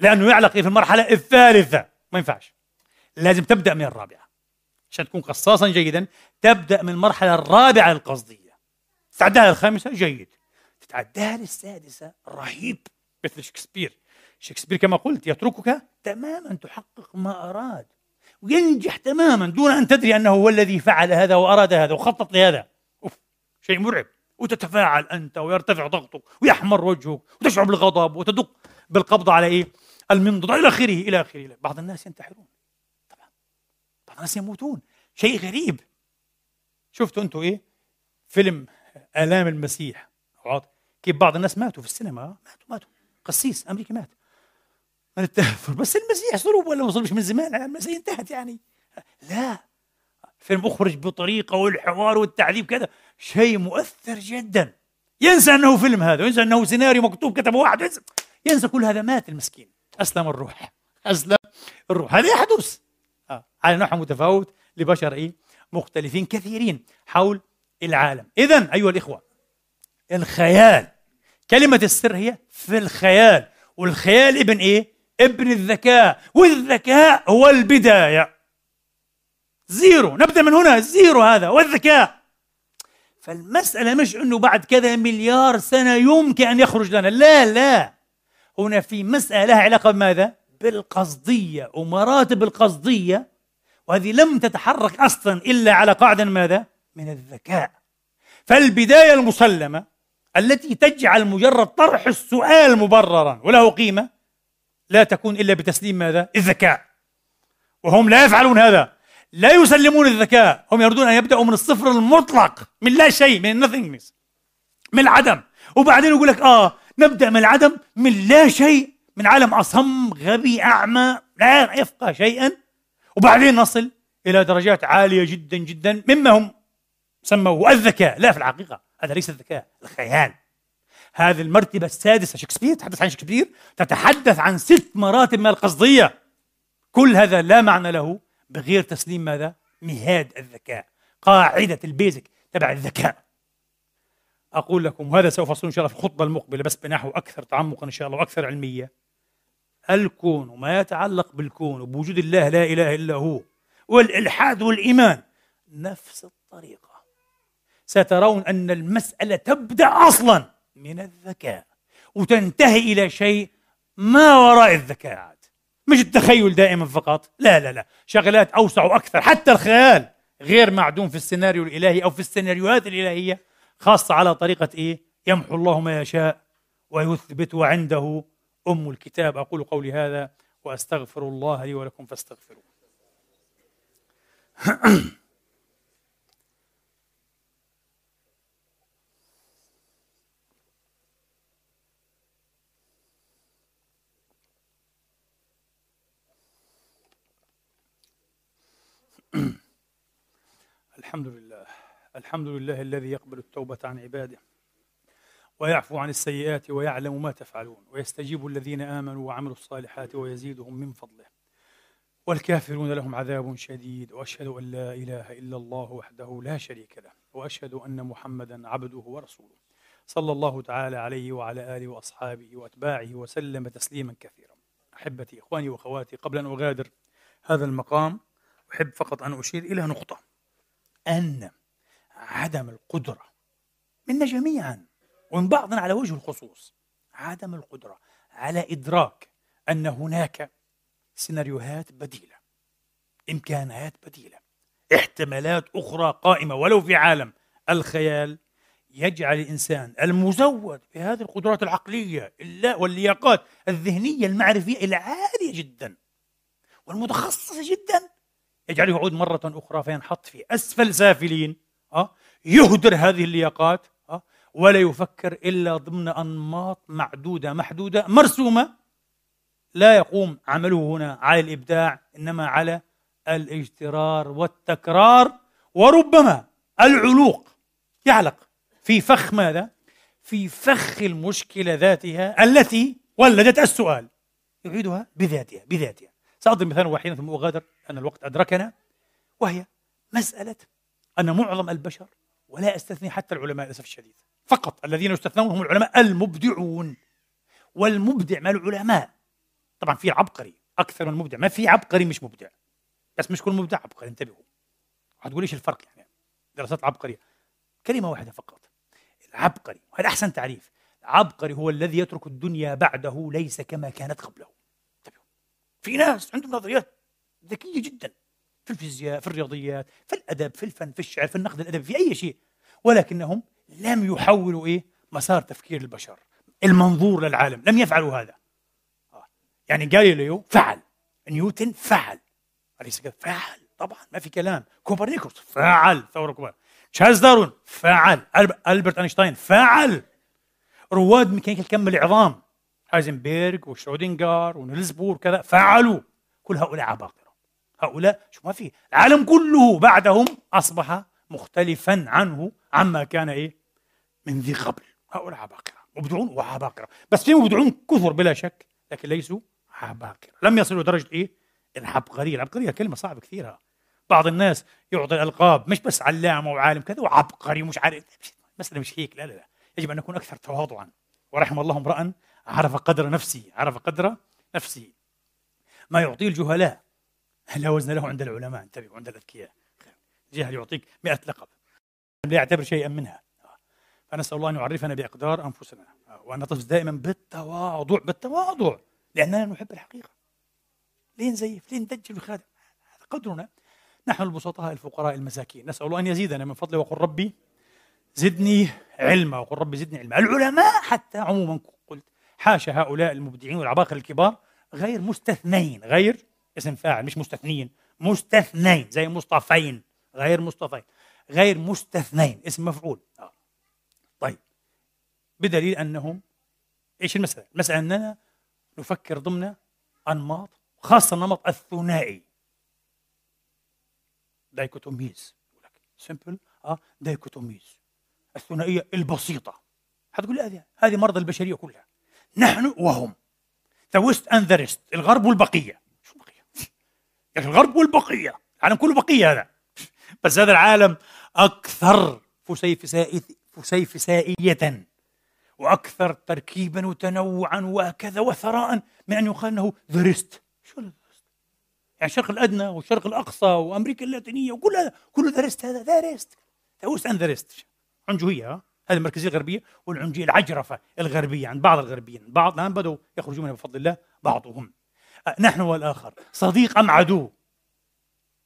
لأنه يعلق في المرحلة الثالثة. ما ينفعش. لازم تبدأ من الرابعة. عشان تكون قصاصا جيدا تبدأ من المرحلة الرابعة القصدية. تتعداها الخامسة جيد. تتعداها للسادسة؟ رهيب. مثل شكسبير. شكسبير كما قلت يتركك تماما تحقق ما أراد وينجح تماما دون أن تدري أنه هو الذي فعل هذا وأراد هذا وخطط لهذا. أوف شيء مرعب. وتتفاعل أنت ويرتفع ضغطك ويحمر وجهك وتشعر بالغضب وتدق بالقبض على إيه؟ المنضد إلى آخره إلى آخره. بعض الناس ينتحرون. طبعا. بعض الناس يموتون. شيء غريب. شفتوا أنتم إيه؟ فيلم آلام المسيح. كيف بعض الناس ماتوا في السينما. ماتوا ماتوا. قسيس أمريكي مات. من التهفر بس المسيح صلب ولا ما صلبش من زمان المسيح انتهت يعني. لا. فيلم أخرج بطريقة والحوار والتعذيب كذا. شيء مؤثر جدا. ينسى أنه فيلم هذا وينسى أنه سيناريو مكتوب كتبه واحد ينسى, ينسى كل هذا. مات المسكين. أسلم الروح. أسلم الروح. هذا يحدث على نحو متفاوت لبشر إيه؟ مختلفين كثيرين حول العالم. إذا أيها الإخوة الخيال كلمة السر هي في الخيال. والخيال ابن إيه؟ ابن الذكاء. والذكاء هو البداية. zero. نبدأ من هنا. zero هذا. والذكاء. فالمسألة مش أنه بعد كذا مليار سنة يمكن أن يخرج لنا. لا لا. هنا في مسألة لها علاقة بماذا؟ بالقصدية. ومراتب القصدية. وهذه لم تتحرك أصلا إلا على قاعدة ماذا؟ من الذكاء. فالبداية المسلمة. التي تجعل مجرد طرح السؤال مبررا وله قيمة لا تكون إلا بتسليم ماذا؟ الذكاء. وهم لا يفعلون هذا. لا يسلمون الذكاء. هم يريدون أن يبدأوا من الصفر المطلق من لا شيء من nothingness من العدم. وبعدين يقول لك آه نبدأ من العدم من لا شيء من عالم أصم غبي أعمى لا يفقه شيئا. وبعدين نصل إلى درجات عالية جدا جدا مما هم سموه الذكاء لا في الحقيقة. هذا ليس الذكاء الخيال هذه المرتبة السادسة شكسبير تحدث عن شكسبير تتحدث عن ست مراتب من القصدية. كل هذا لا معنى له بغير تسليم ماذا؟ مهاد الذكاء قاعدة البيزك تبع الذكاء. أقول لكم وهذا سوف أصل إن شاء الله في الخطبة المقبلة بس بنحو أكثر تعمقا إن شاء الله وأكثر علمية. الكون وما يتعلق بالكون وبوجود الله لا إله إلا هو والإلحاد والإيمان نفس الطريقة. سترون أن المسألة تبدأ أصلا. من الذكاء. وتنتهي إلى شيء ما وراء الذكاء مش التخيل دائما فقط. لا لا لا. شغلات أوسع وأكثر. حتى الخيال غير معدوم في السيناريو الإلهي أو في السيناريوهات الإلهية. خاصة على طريقة إيه؟ يمحو الله ما يشاء ويثبت وعنده أم الكتاب أقول قولي هذا وأستغفر الله لي ولكم فاستغفروه. الحمد لله. الحمد لله الذي يقبل التوبة عن عباده ويعفو عن السيئات ويعلم ما تفعلون ويستجيب الذين آمنوا وعملوا الصالحات ويزيدهم من فضله. والكافرون لهم عذاب شديد وأشهد أن لا إله إلا الله وحده لا شريك له وأشهد أن محمدا عبده ورسوله. صلى الله تعالى عليه وعلى آله وأصحابه وأتباعه وسلم تسليما كثيرا. أحبتي إخواني وأخواتي قبل أن أغادر هذا المقام أحب فقط أن أشير إلى نقطة. أن عدم القدرة منا جميعا ومن بعضنا على وجه الخصوص عدم القدرة على إدراك أن هناك سيناريوهات بديلة إمكانات بديلة احتمالات أخرى قائمة ولو في عالم الخيال يجعل الإنسان المزود بهذه القدرات العقلية واللياقات الذهنية المعرفية العالية جدا والمتخصصة جدا يجعله يعود مرة أخرى فينحط في أسفل سافلين أه؟ يهدر هذه اللياقات ولا يفكر إلا ضمن أنماط معدودة محدودة مرسومة لا يقوم عمله هنا على الإبداع إنما على الاجترار والتكرار وربما العلوق يعلق في فخ ماذا؟ في فخ المشكلة ذاتها التي ولدت السؤال يعيدها بذاتها بذاتها سأضرب مثالا واحدا ثم اغادر أن الوقت أدركنا وهي مسألة أن معظم البشر ولا أستثني حتى العلماء للأسف الشديد فقط الذين يستثنون هم العلماء المبدعون والمبدع مع العلماء؟ طبعا في عبقري أكثر من مبدع ما في عبقري مش مبدع بس مش كل مبدع عبقري انتبهوا. هتقول إيش الفرق يعني؟ دراسات عبقريه كلمة واحدة فقط. العبقري وهذا أحسن تعريف. العبقري هو الذي يترك الدنيا بعده ليس كما كانت قبله. في ناس عندهم نظريات ذكية جدا في الفيزياء في الرياضيات في الأدب في الفن في الشعر في النقد الادبي في أي شيء. ولكنهم لم يحولوا إيه؟ مسار تفكير البشر المنظور للعالم. لم يفعلوا هذا. آه. يعني جاليليو فعل. نيوتن فعل. أليس كذا؟ فعل. طبعا ما في كلام. كوبرنيكوس فعل. ثورة كوبر. تشارلز دارون فعل. ألبرت أينشتاين فعل. رواد ميكانيكا الكم العظام هايزنبرغ وشرودنجر ونيلز بور كذا فعلوا. كل هؤلاء عباقرة. هؤلاء شو ما في العالم كله بعدهم أصبح مختلفا عنه عما كان إيه؟ من ذي قبل. هؤلاء عباقرة. مبدعون وعباقرة. بس في مبدعون كثر بلا شك لكن ليسوا عباقرة. لم يصلوا درجة إيه؟ العبقرية. العبقرية كلمة صعبة كثيرة. بعض الناس يعطي الألقاب مش بس علامة وعالم كذا وعبقري ومش عارف مساله مش هيك. لا لا لا. يجب أن نكون أكثر تواضعا. ورحم الله امرا عرف قدر نفسه عرف قدر نفسه. ما يعطيه الجهلاء. لا وزن له عند العلماء. انتبهوا عند الأذكياء. الجهل يعطيك مئة لقب. لا يعتبر شيئا منها. فنسأل الله أن يعرفنا بأقدار أنفسنا. وأن نطف دائما بالتواضع بالتواضع. لأننا نحب الحقيقة. لين زيف لين دجل وخادم هذا قدرنا. نحن البسطاء الفقراء المساكين. نسأل الله أن يزيدنا من فضله. وقل ربي زدني علما. وقل ربي زدني علما. العلماء حتى عموما حاشا هؤلاء المبدعين والعباقرة الكبار غير مستثنين غير اسم فاعل مش مستثنين مستثنين زي مصطفين غير مصطفين غير مستثنين اسم مفعول. آه. طيب. بدليل أنهم إيش المسألة؟ المسألة أننا نفكر ضمن أنماط خاصة النمط الثنائي. dichotomies. simple آه dichotomies. الثنائية البسيطة. حتقول هذه هذه مرضى البشرية كلها. نحن وهم. the West and the rest الغرب والبقية. شو البقيه؟ الغرب والبقية. العالم كله بقية هذا. بس هذا العالم أكثر فسيفسائية فسيفسائية. وأكثر تركيبا وتنوعا وكذا وثراء من أن يقال إنه the rest شو يعني الشرق الأدنى والشرق الأقصى وأمريكا اللاتينية وكل هذا كله the rest هذا the rest the West and the rest عنجهية. المركزيه الغربيه والعنجية العجرفة الغربية عند بعض الغربيين. بعض الان بدأوا يخرجون منها بفضل الله بعضهم. أه، نحن والآخر. صديق أم عدو؟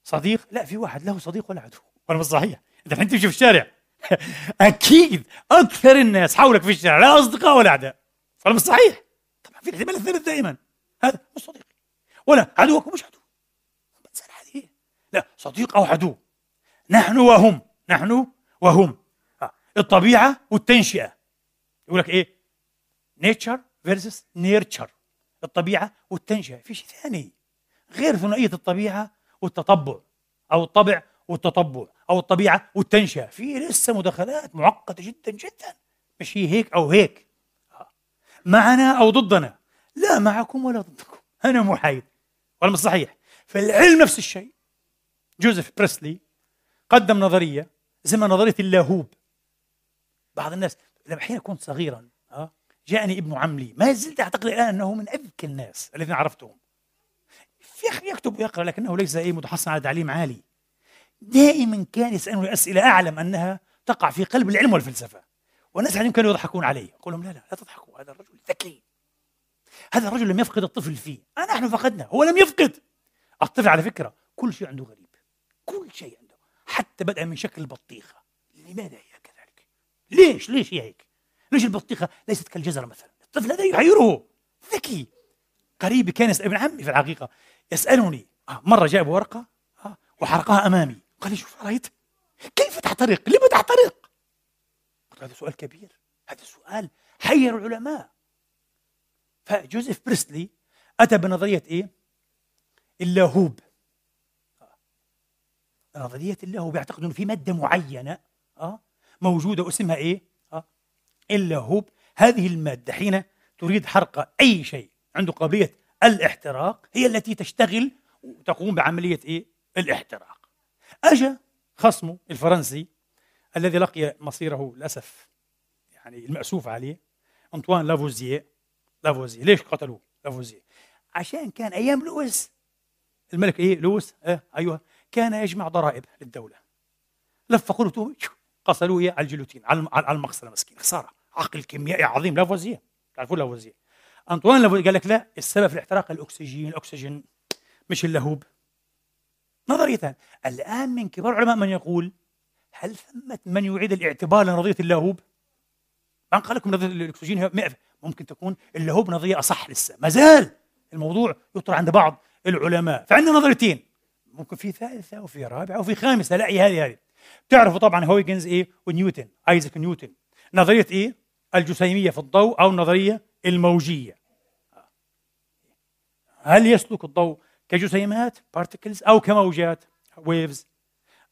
صديق؟ لا في واحد له صديق ولا عدو. ولا مش صحيح. أنت الحين تمشي في الشارع. أكيد أكثر الناس حولك في الشارع لا أصدقاء ولا أعداء. ولا مش صحيح. طبعا في الاحتمال الثالث دائما. هذا مش صديقي ولا عدوك ومش عدو. هذه لا صديق أو عدو. نحن وهم. نحن وهم. الطبيعة والتنشئة. يقول لك إيه؟ nature versus nurture الطبيعة والتنشئة. في شيء ثاني غير ثنائية الطبيعة والتطبع أو الطبع والتطبع أو الطبيعة والتنشئة. في لسه مداخلات معقدة جدا جدا. مش هي هيك أو هيك. معنا أو ضدنا. لا معكم ولا ضدكم. أنا محايد ولا صحيح. فالعلم نفس الشيء. جوزيف بريسلي قدم نظرية اسمها نظرية اللاهوب. بعض الناس لما حين كنت صغيرا أه؟ جاءني ابن عم لي ما زلت أعتقد الآن أنه من أذكى الناس الذين عرفتهم. يكتب ويقرأ لكنه ليس إيه متحصن على تعليم عالي. دائما كان يسألني أسئلة أعلم أنها تقع في قلب العلم والفلسفة. والناس يعني كانوا يضحكون علي. أقول لهم لا لا لا تضحكوا هذا الرجل ذكي. هذا الرجل لم يفقد الطفل فيه. نحن فقدنا هو لم يفقد. الطفل على فكرة كل شيء عنده غريب. كل شيء عنده حتى بدأ من شكل البطيخه لماذا ليش؟ ليش هي هيك؟ ليش البطيخة ليست كالجزره مثلا؟ الطفل هذا يحيره ذكي. قريبي كان ابن عمي في الحقيقة. يسألني. آه، مرة جاب ورقه آه، وحرقها أمامي. قال لي شوف رأيت؟ كيف تحترق؟ لما تحترق؟ قلت هذا سؤال كبير. هذا سؤال حير العلماء. فجوزيف بريسلي أتى بنظرية إيه؟ اللاهوب. نظرية اللاهوب يعتقد إنه في مادة معينة آه موجودة اسمها إيه؟ آه. اللاهوب هذه المادة حين تريد حرق أي شيء عنده قابلية الاحتراق هي التي تشتغل وتقوم بعملية إيه؟ الاحتراق. اجى خصمه الفرنسي الذي لقي مصيره للأسف يعني المأسوف عليه انطوان لافوزيه لافوزيه ليش قتلوه؟ لافوزيه عشان كان أيام لويس. الملك إيه؟ لويس. آه أيوه. كان يجمع ضرائب للدولة. لفقوا له قصلوه على الجلوتين على المقصله مسكين خسارة. عقل كيميائي عظيم لافوزيه تعرفون لافوزيه أنطوان لافوزيه قال لك لا السبب في الاحتراق الأكسجين الأكسجين مش اللهوب. نظريتان الآن من كبار العلماء من يقول هل ثمة من يعيد الاعتبار لنظرية اللاهوب؟ ما قال لكم نظرية الأكسجين هي ممكن تكون اللاهوب نظرية أصح لسه. ما زال الموضوع يطرح عند بعض العلماء. فعندنا نظريتين. ممكن في ثالثة وفي رابعة وفي خامسة. لا هذه هذه. بتعرفوا طبعا هويجنز إيه؟ ونيوتن آيزاك نيوتن. نظرية إيه؟ الجسيمية في الضوء أو النظرية الموجية. هل يسلك الضوء كجسيمات particles أو كموجات؟ waves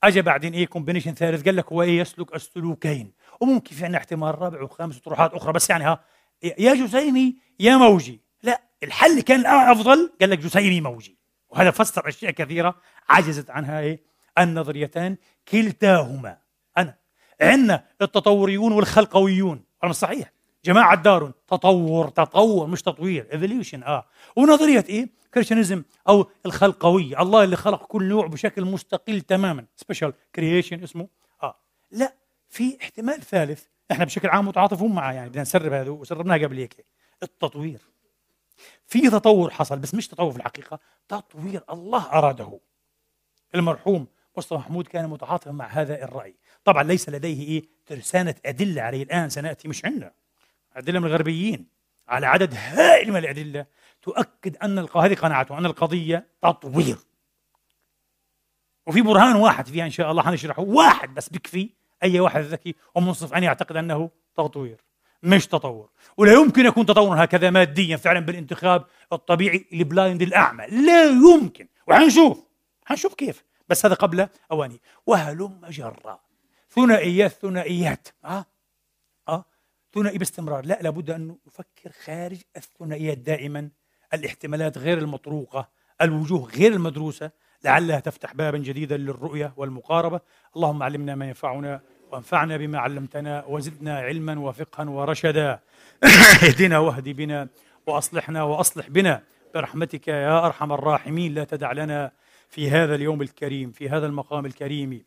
اجى بعدين إيه؟ combination ثالث. قال لك هو إيه؟ يسلك السلوكين. وممكن في عندنا احتمال رابع وخامس وطروحات أخرى بس يعني ها يا جسيمي يا موجي. لا الحل كان الأفضل قال لك جسيمي موجي. وهذا فسر أشياء كثيرة عجزت عنها إيه؟ النظريتان كلتاهما. أنا عندنا التطوريون والخلقويون. صحيح. جماعة دار تطور تطور مش تطوير evolution آه. ونظرية إيه؟ creationism أو الخلقوية. الله اللي خلق كل نوع بشكل مستقل تماما. special creation اسمه آه. لا في احتمال ثالث. إحنا بشكل عام متعاطفون معه يعني بدنا نسرب هذا وسربناها قبل هيك. التطوير. في تطور حصل بس مش تطور في الحقيقة تطوير الله أراده. المرحوم مصطفى محمود كان متعاطفا مع هذا الرأي. طبعا ليس لديه إيه ترسانة أدلة عليه الآن سنأتي مش عندنا. أدلة من الغربيين. على عدد هائل من الأدلة تؤكد أن هذه قناعته أن القضية تطوير. وفي برهان واحد فيها إن شاء الله حنشرحه. واحد بس بكفي أي واحد ذكي ومنصف أن يعتقد أنه تطوير مش تطور. ولا يمكن يكون تطور هكذا ماديا فعلا بالانتخاب الطبيعي البلايند الأعمى. لا يمكن. وحنشوف. حنشوف كيف. بس هذا قبل أواني. وهلم جرا. ثنائيات ثنائيات. ها آه. ثنائي باستمرار. لا لابد أن نفكر خارج الثنائيات دائما. الاحتمالات غير المطروقة. الوجوه غير المدروسة. لعلها تفتح بابا جديدا للرؤية والمقاربة. اللهم علمنا ما ينفعنا وانفعنا بما علمتنا وزدنا علما وفقها ورشدا. اهدنا واهد بنا وأصلحنا وأصلح بنا. برحمتك يا أرحم الراحمين. لا تدع لنا في هذا اليوم الكريم في هذا المقام الكريم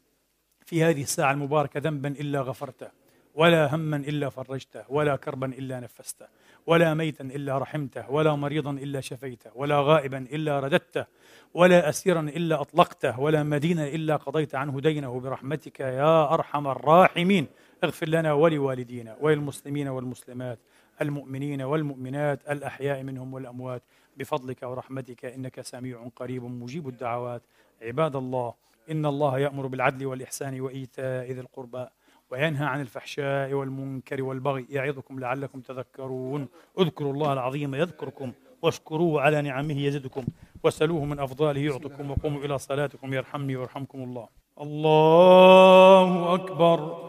في هذه الساعة المباركة ذنبا إلا غفرته ولا هما إلا فرجته ولا كربا إلا نفسته ولا ميتا إلا رحمته ولا مريضا إلا شفيته ولا غائبا إلا رددته ولا اسيرا إلا أطلقته ولا مدينا إلا قضيت عنه دينه برحمتك يا أرحم الراحمين. اغفر لنا ولوالدينا وللمسلمين والمسلمات. المؤمنين والمؤمنات الأحياء منهم والأموات بفضلك ورحمتك إنك سميع قريب مجيب الدعوات. عباد الله إن الله يأمر بالعدل والإحسان وإيتاء ذي القربى وينهى عن الفحشاء والمنكر والبغي. يعظكم لعلكم تذكرون. اذكروا الله العظيم يذكركم واشكروه على نعمه يزدكم وسلوه من أفضاله يعطكم وقوموا إلى صلاتكم يرحمني ويرحمكم الله. الله أكبر.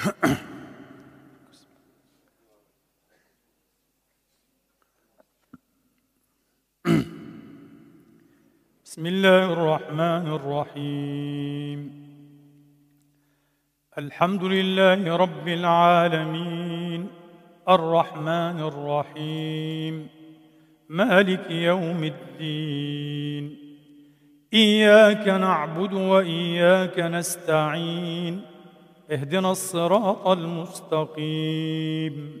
بسم الله الرحمن الرحيم. الحمد لله رب العالمين. الرحمن الرحيم. مالك يوم الدين. إياك نعبد وإياك نستعين. اهدنا الصراط المستقيم.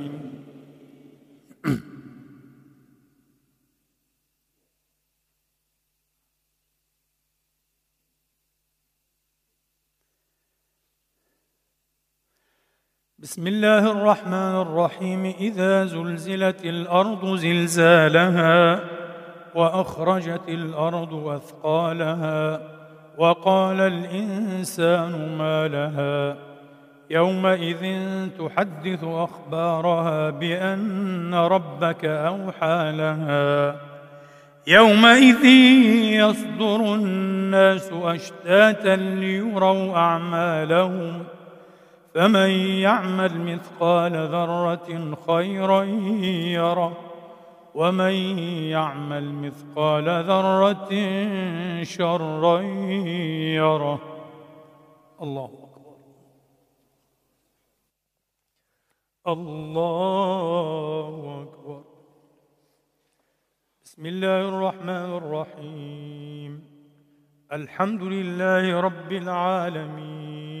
بسم الله الرحمن الرحيم. إذا زلزلت الأرض زلزالها وأخرجت الأرض أثقالها وقال الإنسان ما لها. يومئذ تحدث أخبارها بأن ربك أوحى لها. يومئذ يصدر الناس أشتاتا ليروا أعمالهم ۖ فمن يعمل مثقال ذرة خيرا يره. ومن يعمل مثقال ذرة شرا يره. الله أكبر. الله أكبر. بسم الله الرحمن الرحيم. الحمد لله رب العالمين.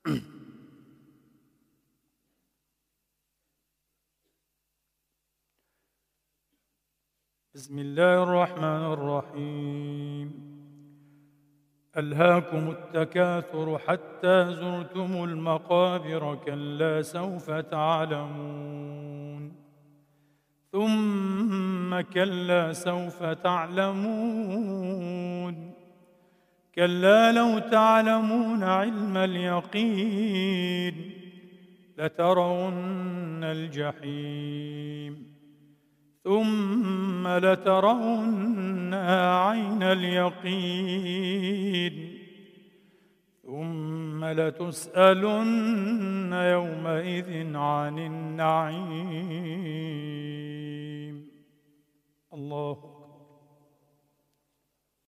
بسم الله الرحمن الرحيم. ألهاكم التكاثر حتى زرتم المقابر كلا سوف تعلمون. ثم كلا سوف تعلمون. كلا لو تعلمون علم اليقين لترون الجحيم ثم لترونها عين اليقين ثم لتسألن يومئذ عن النعيم. الله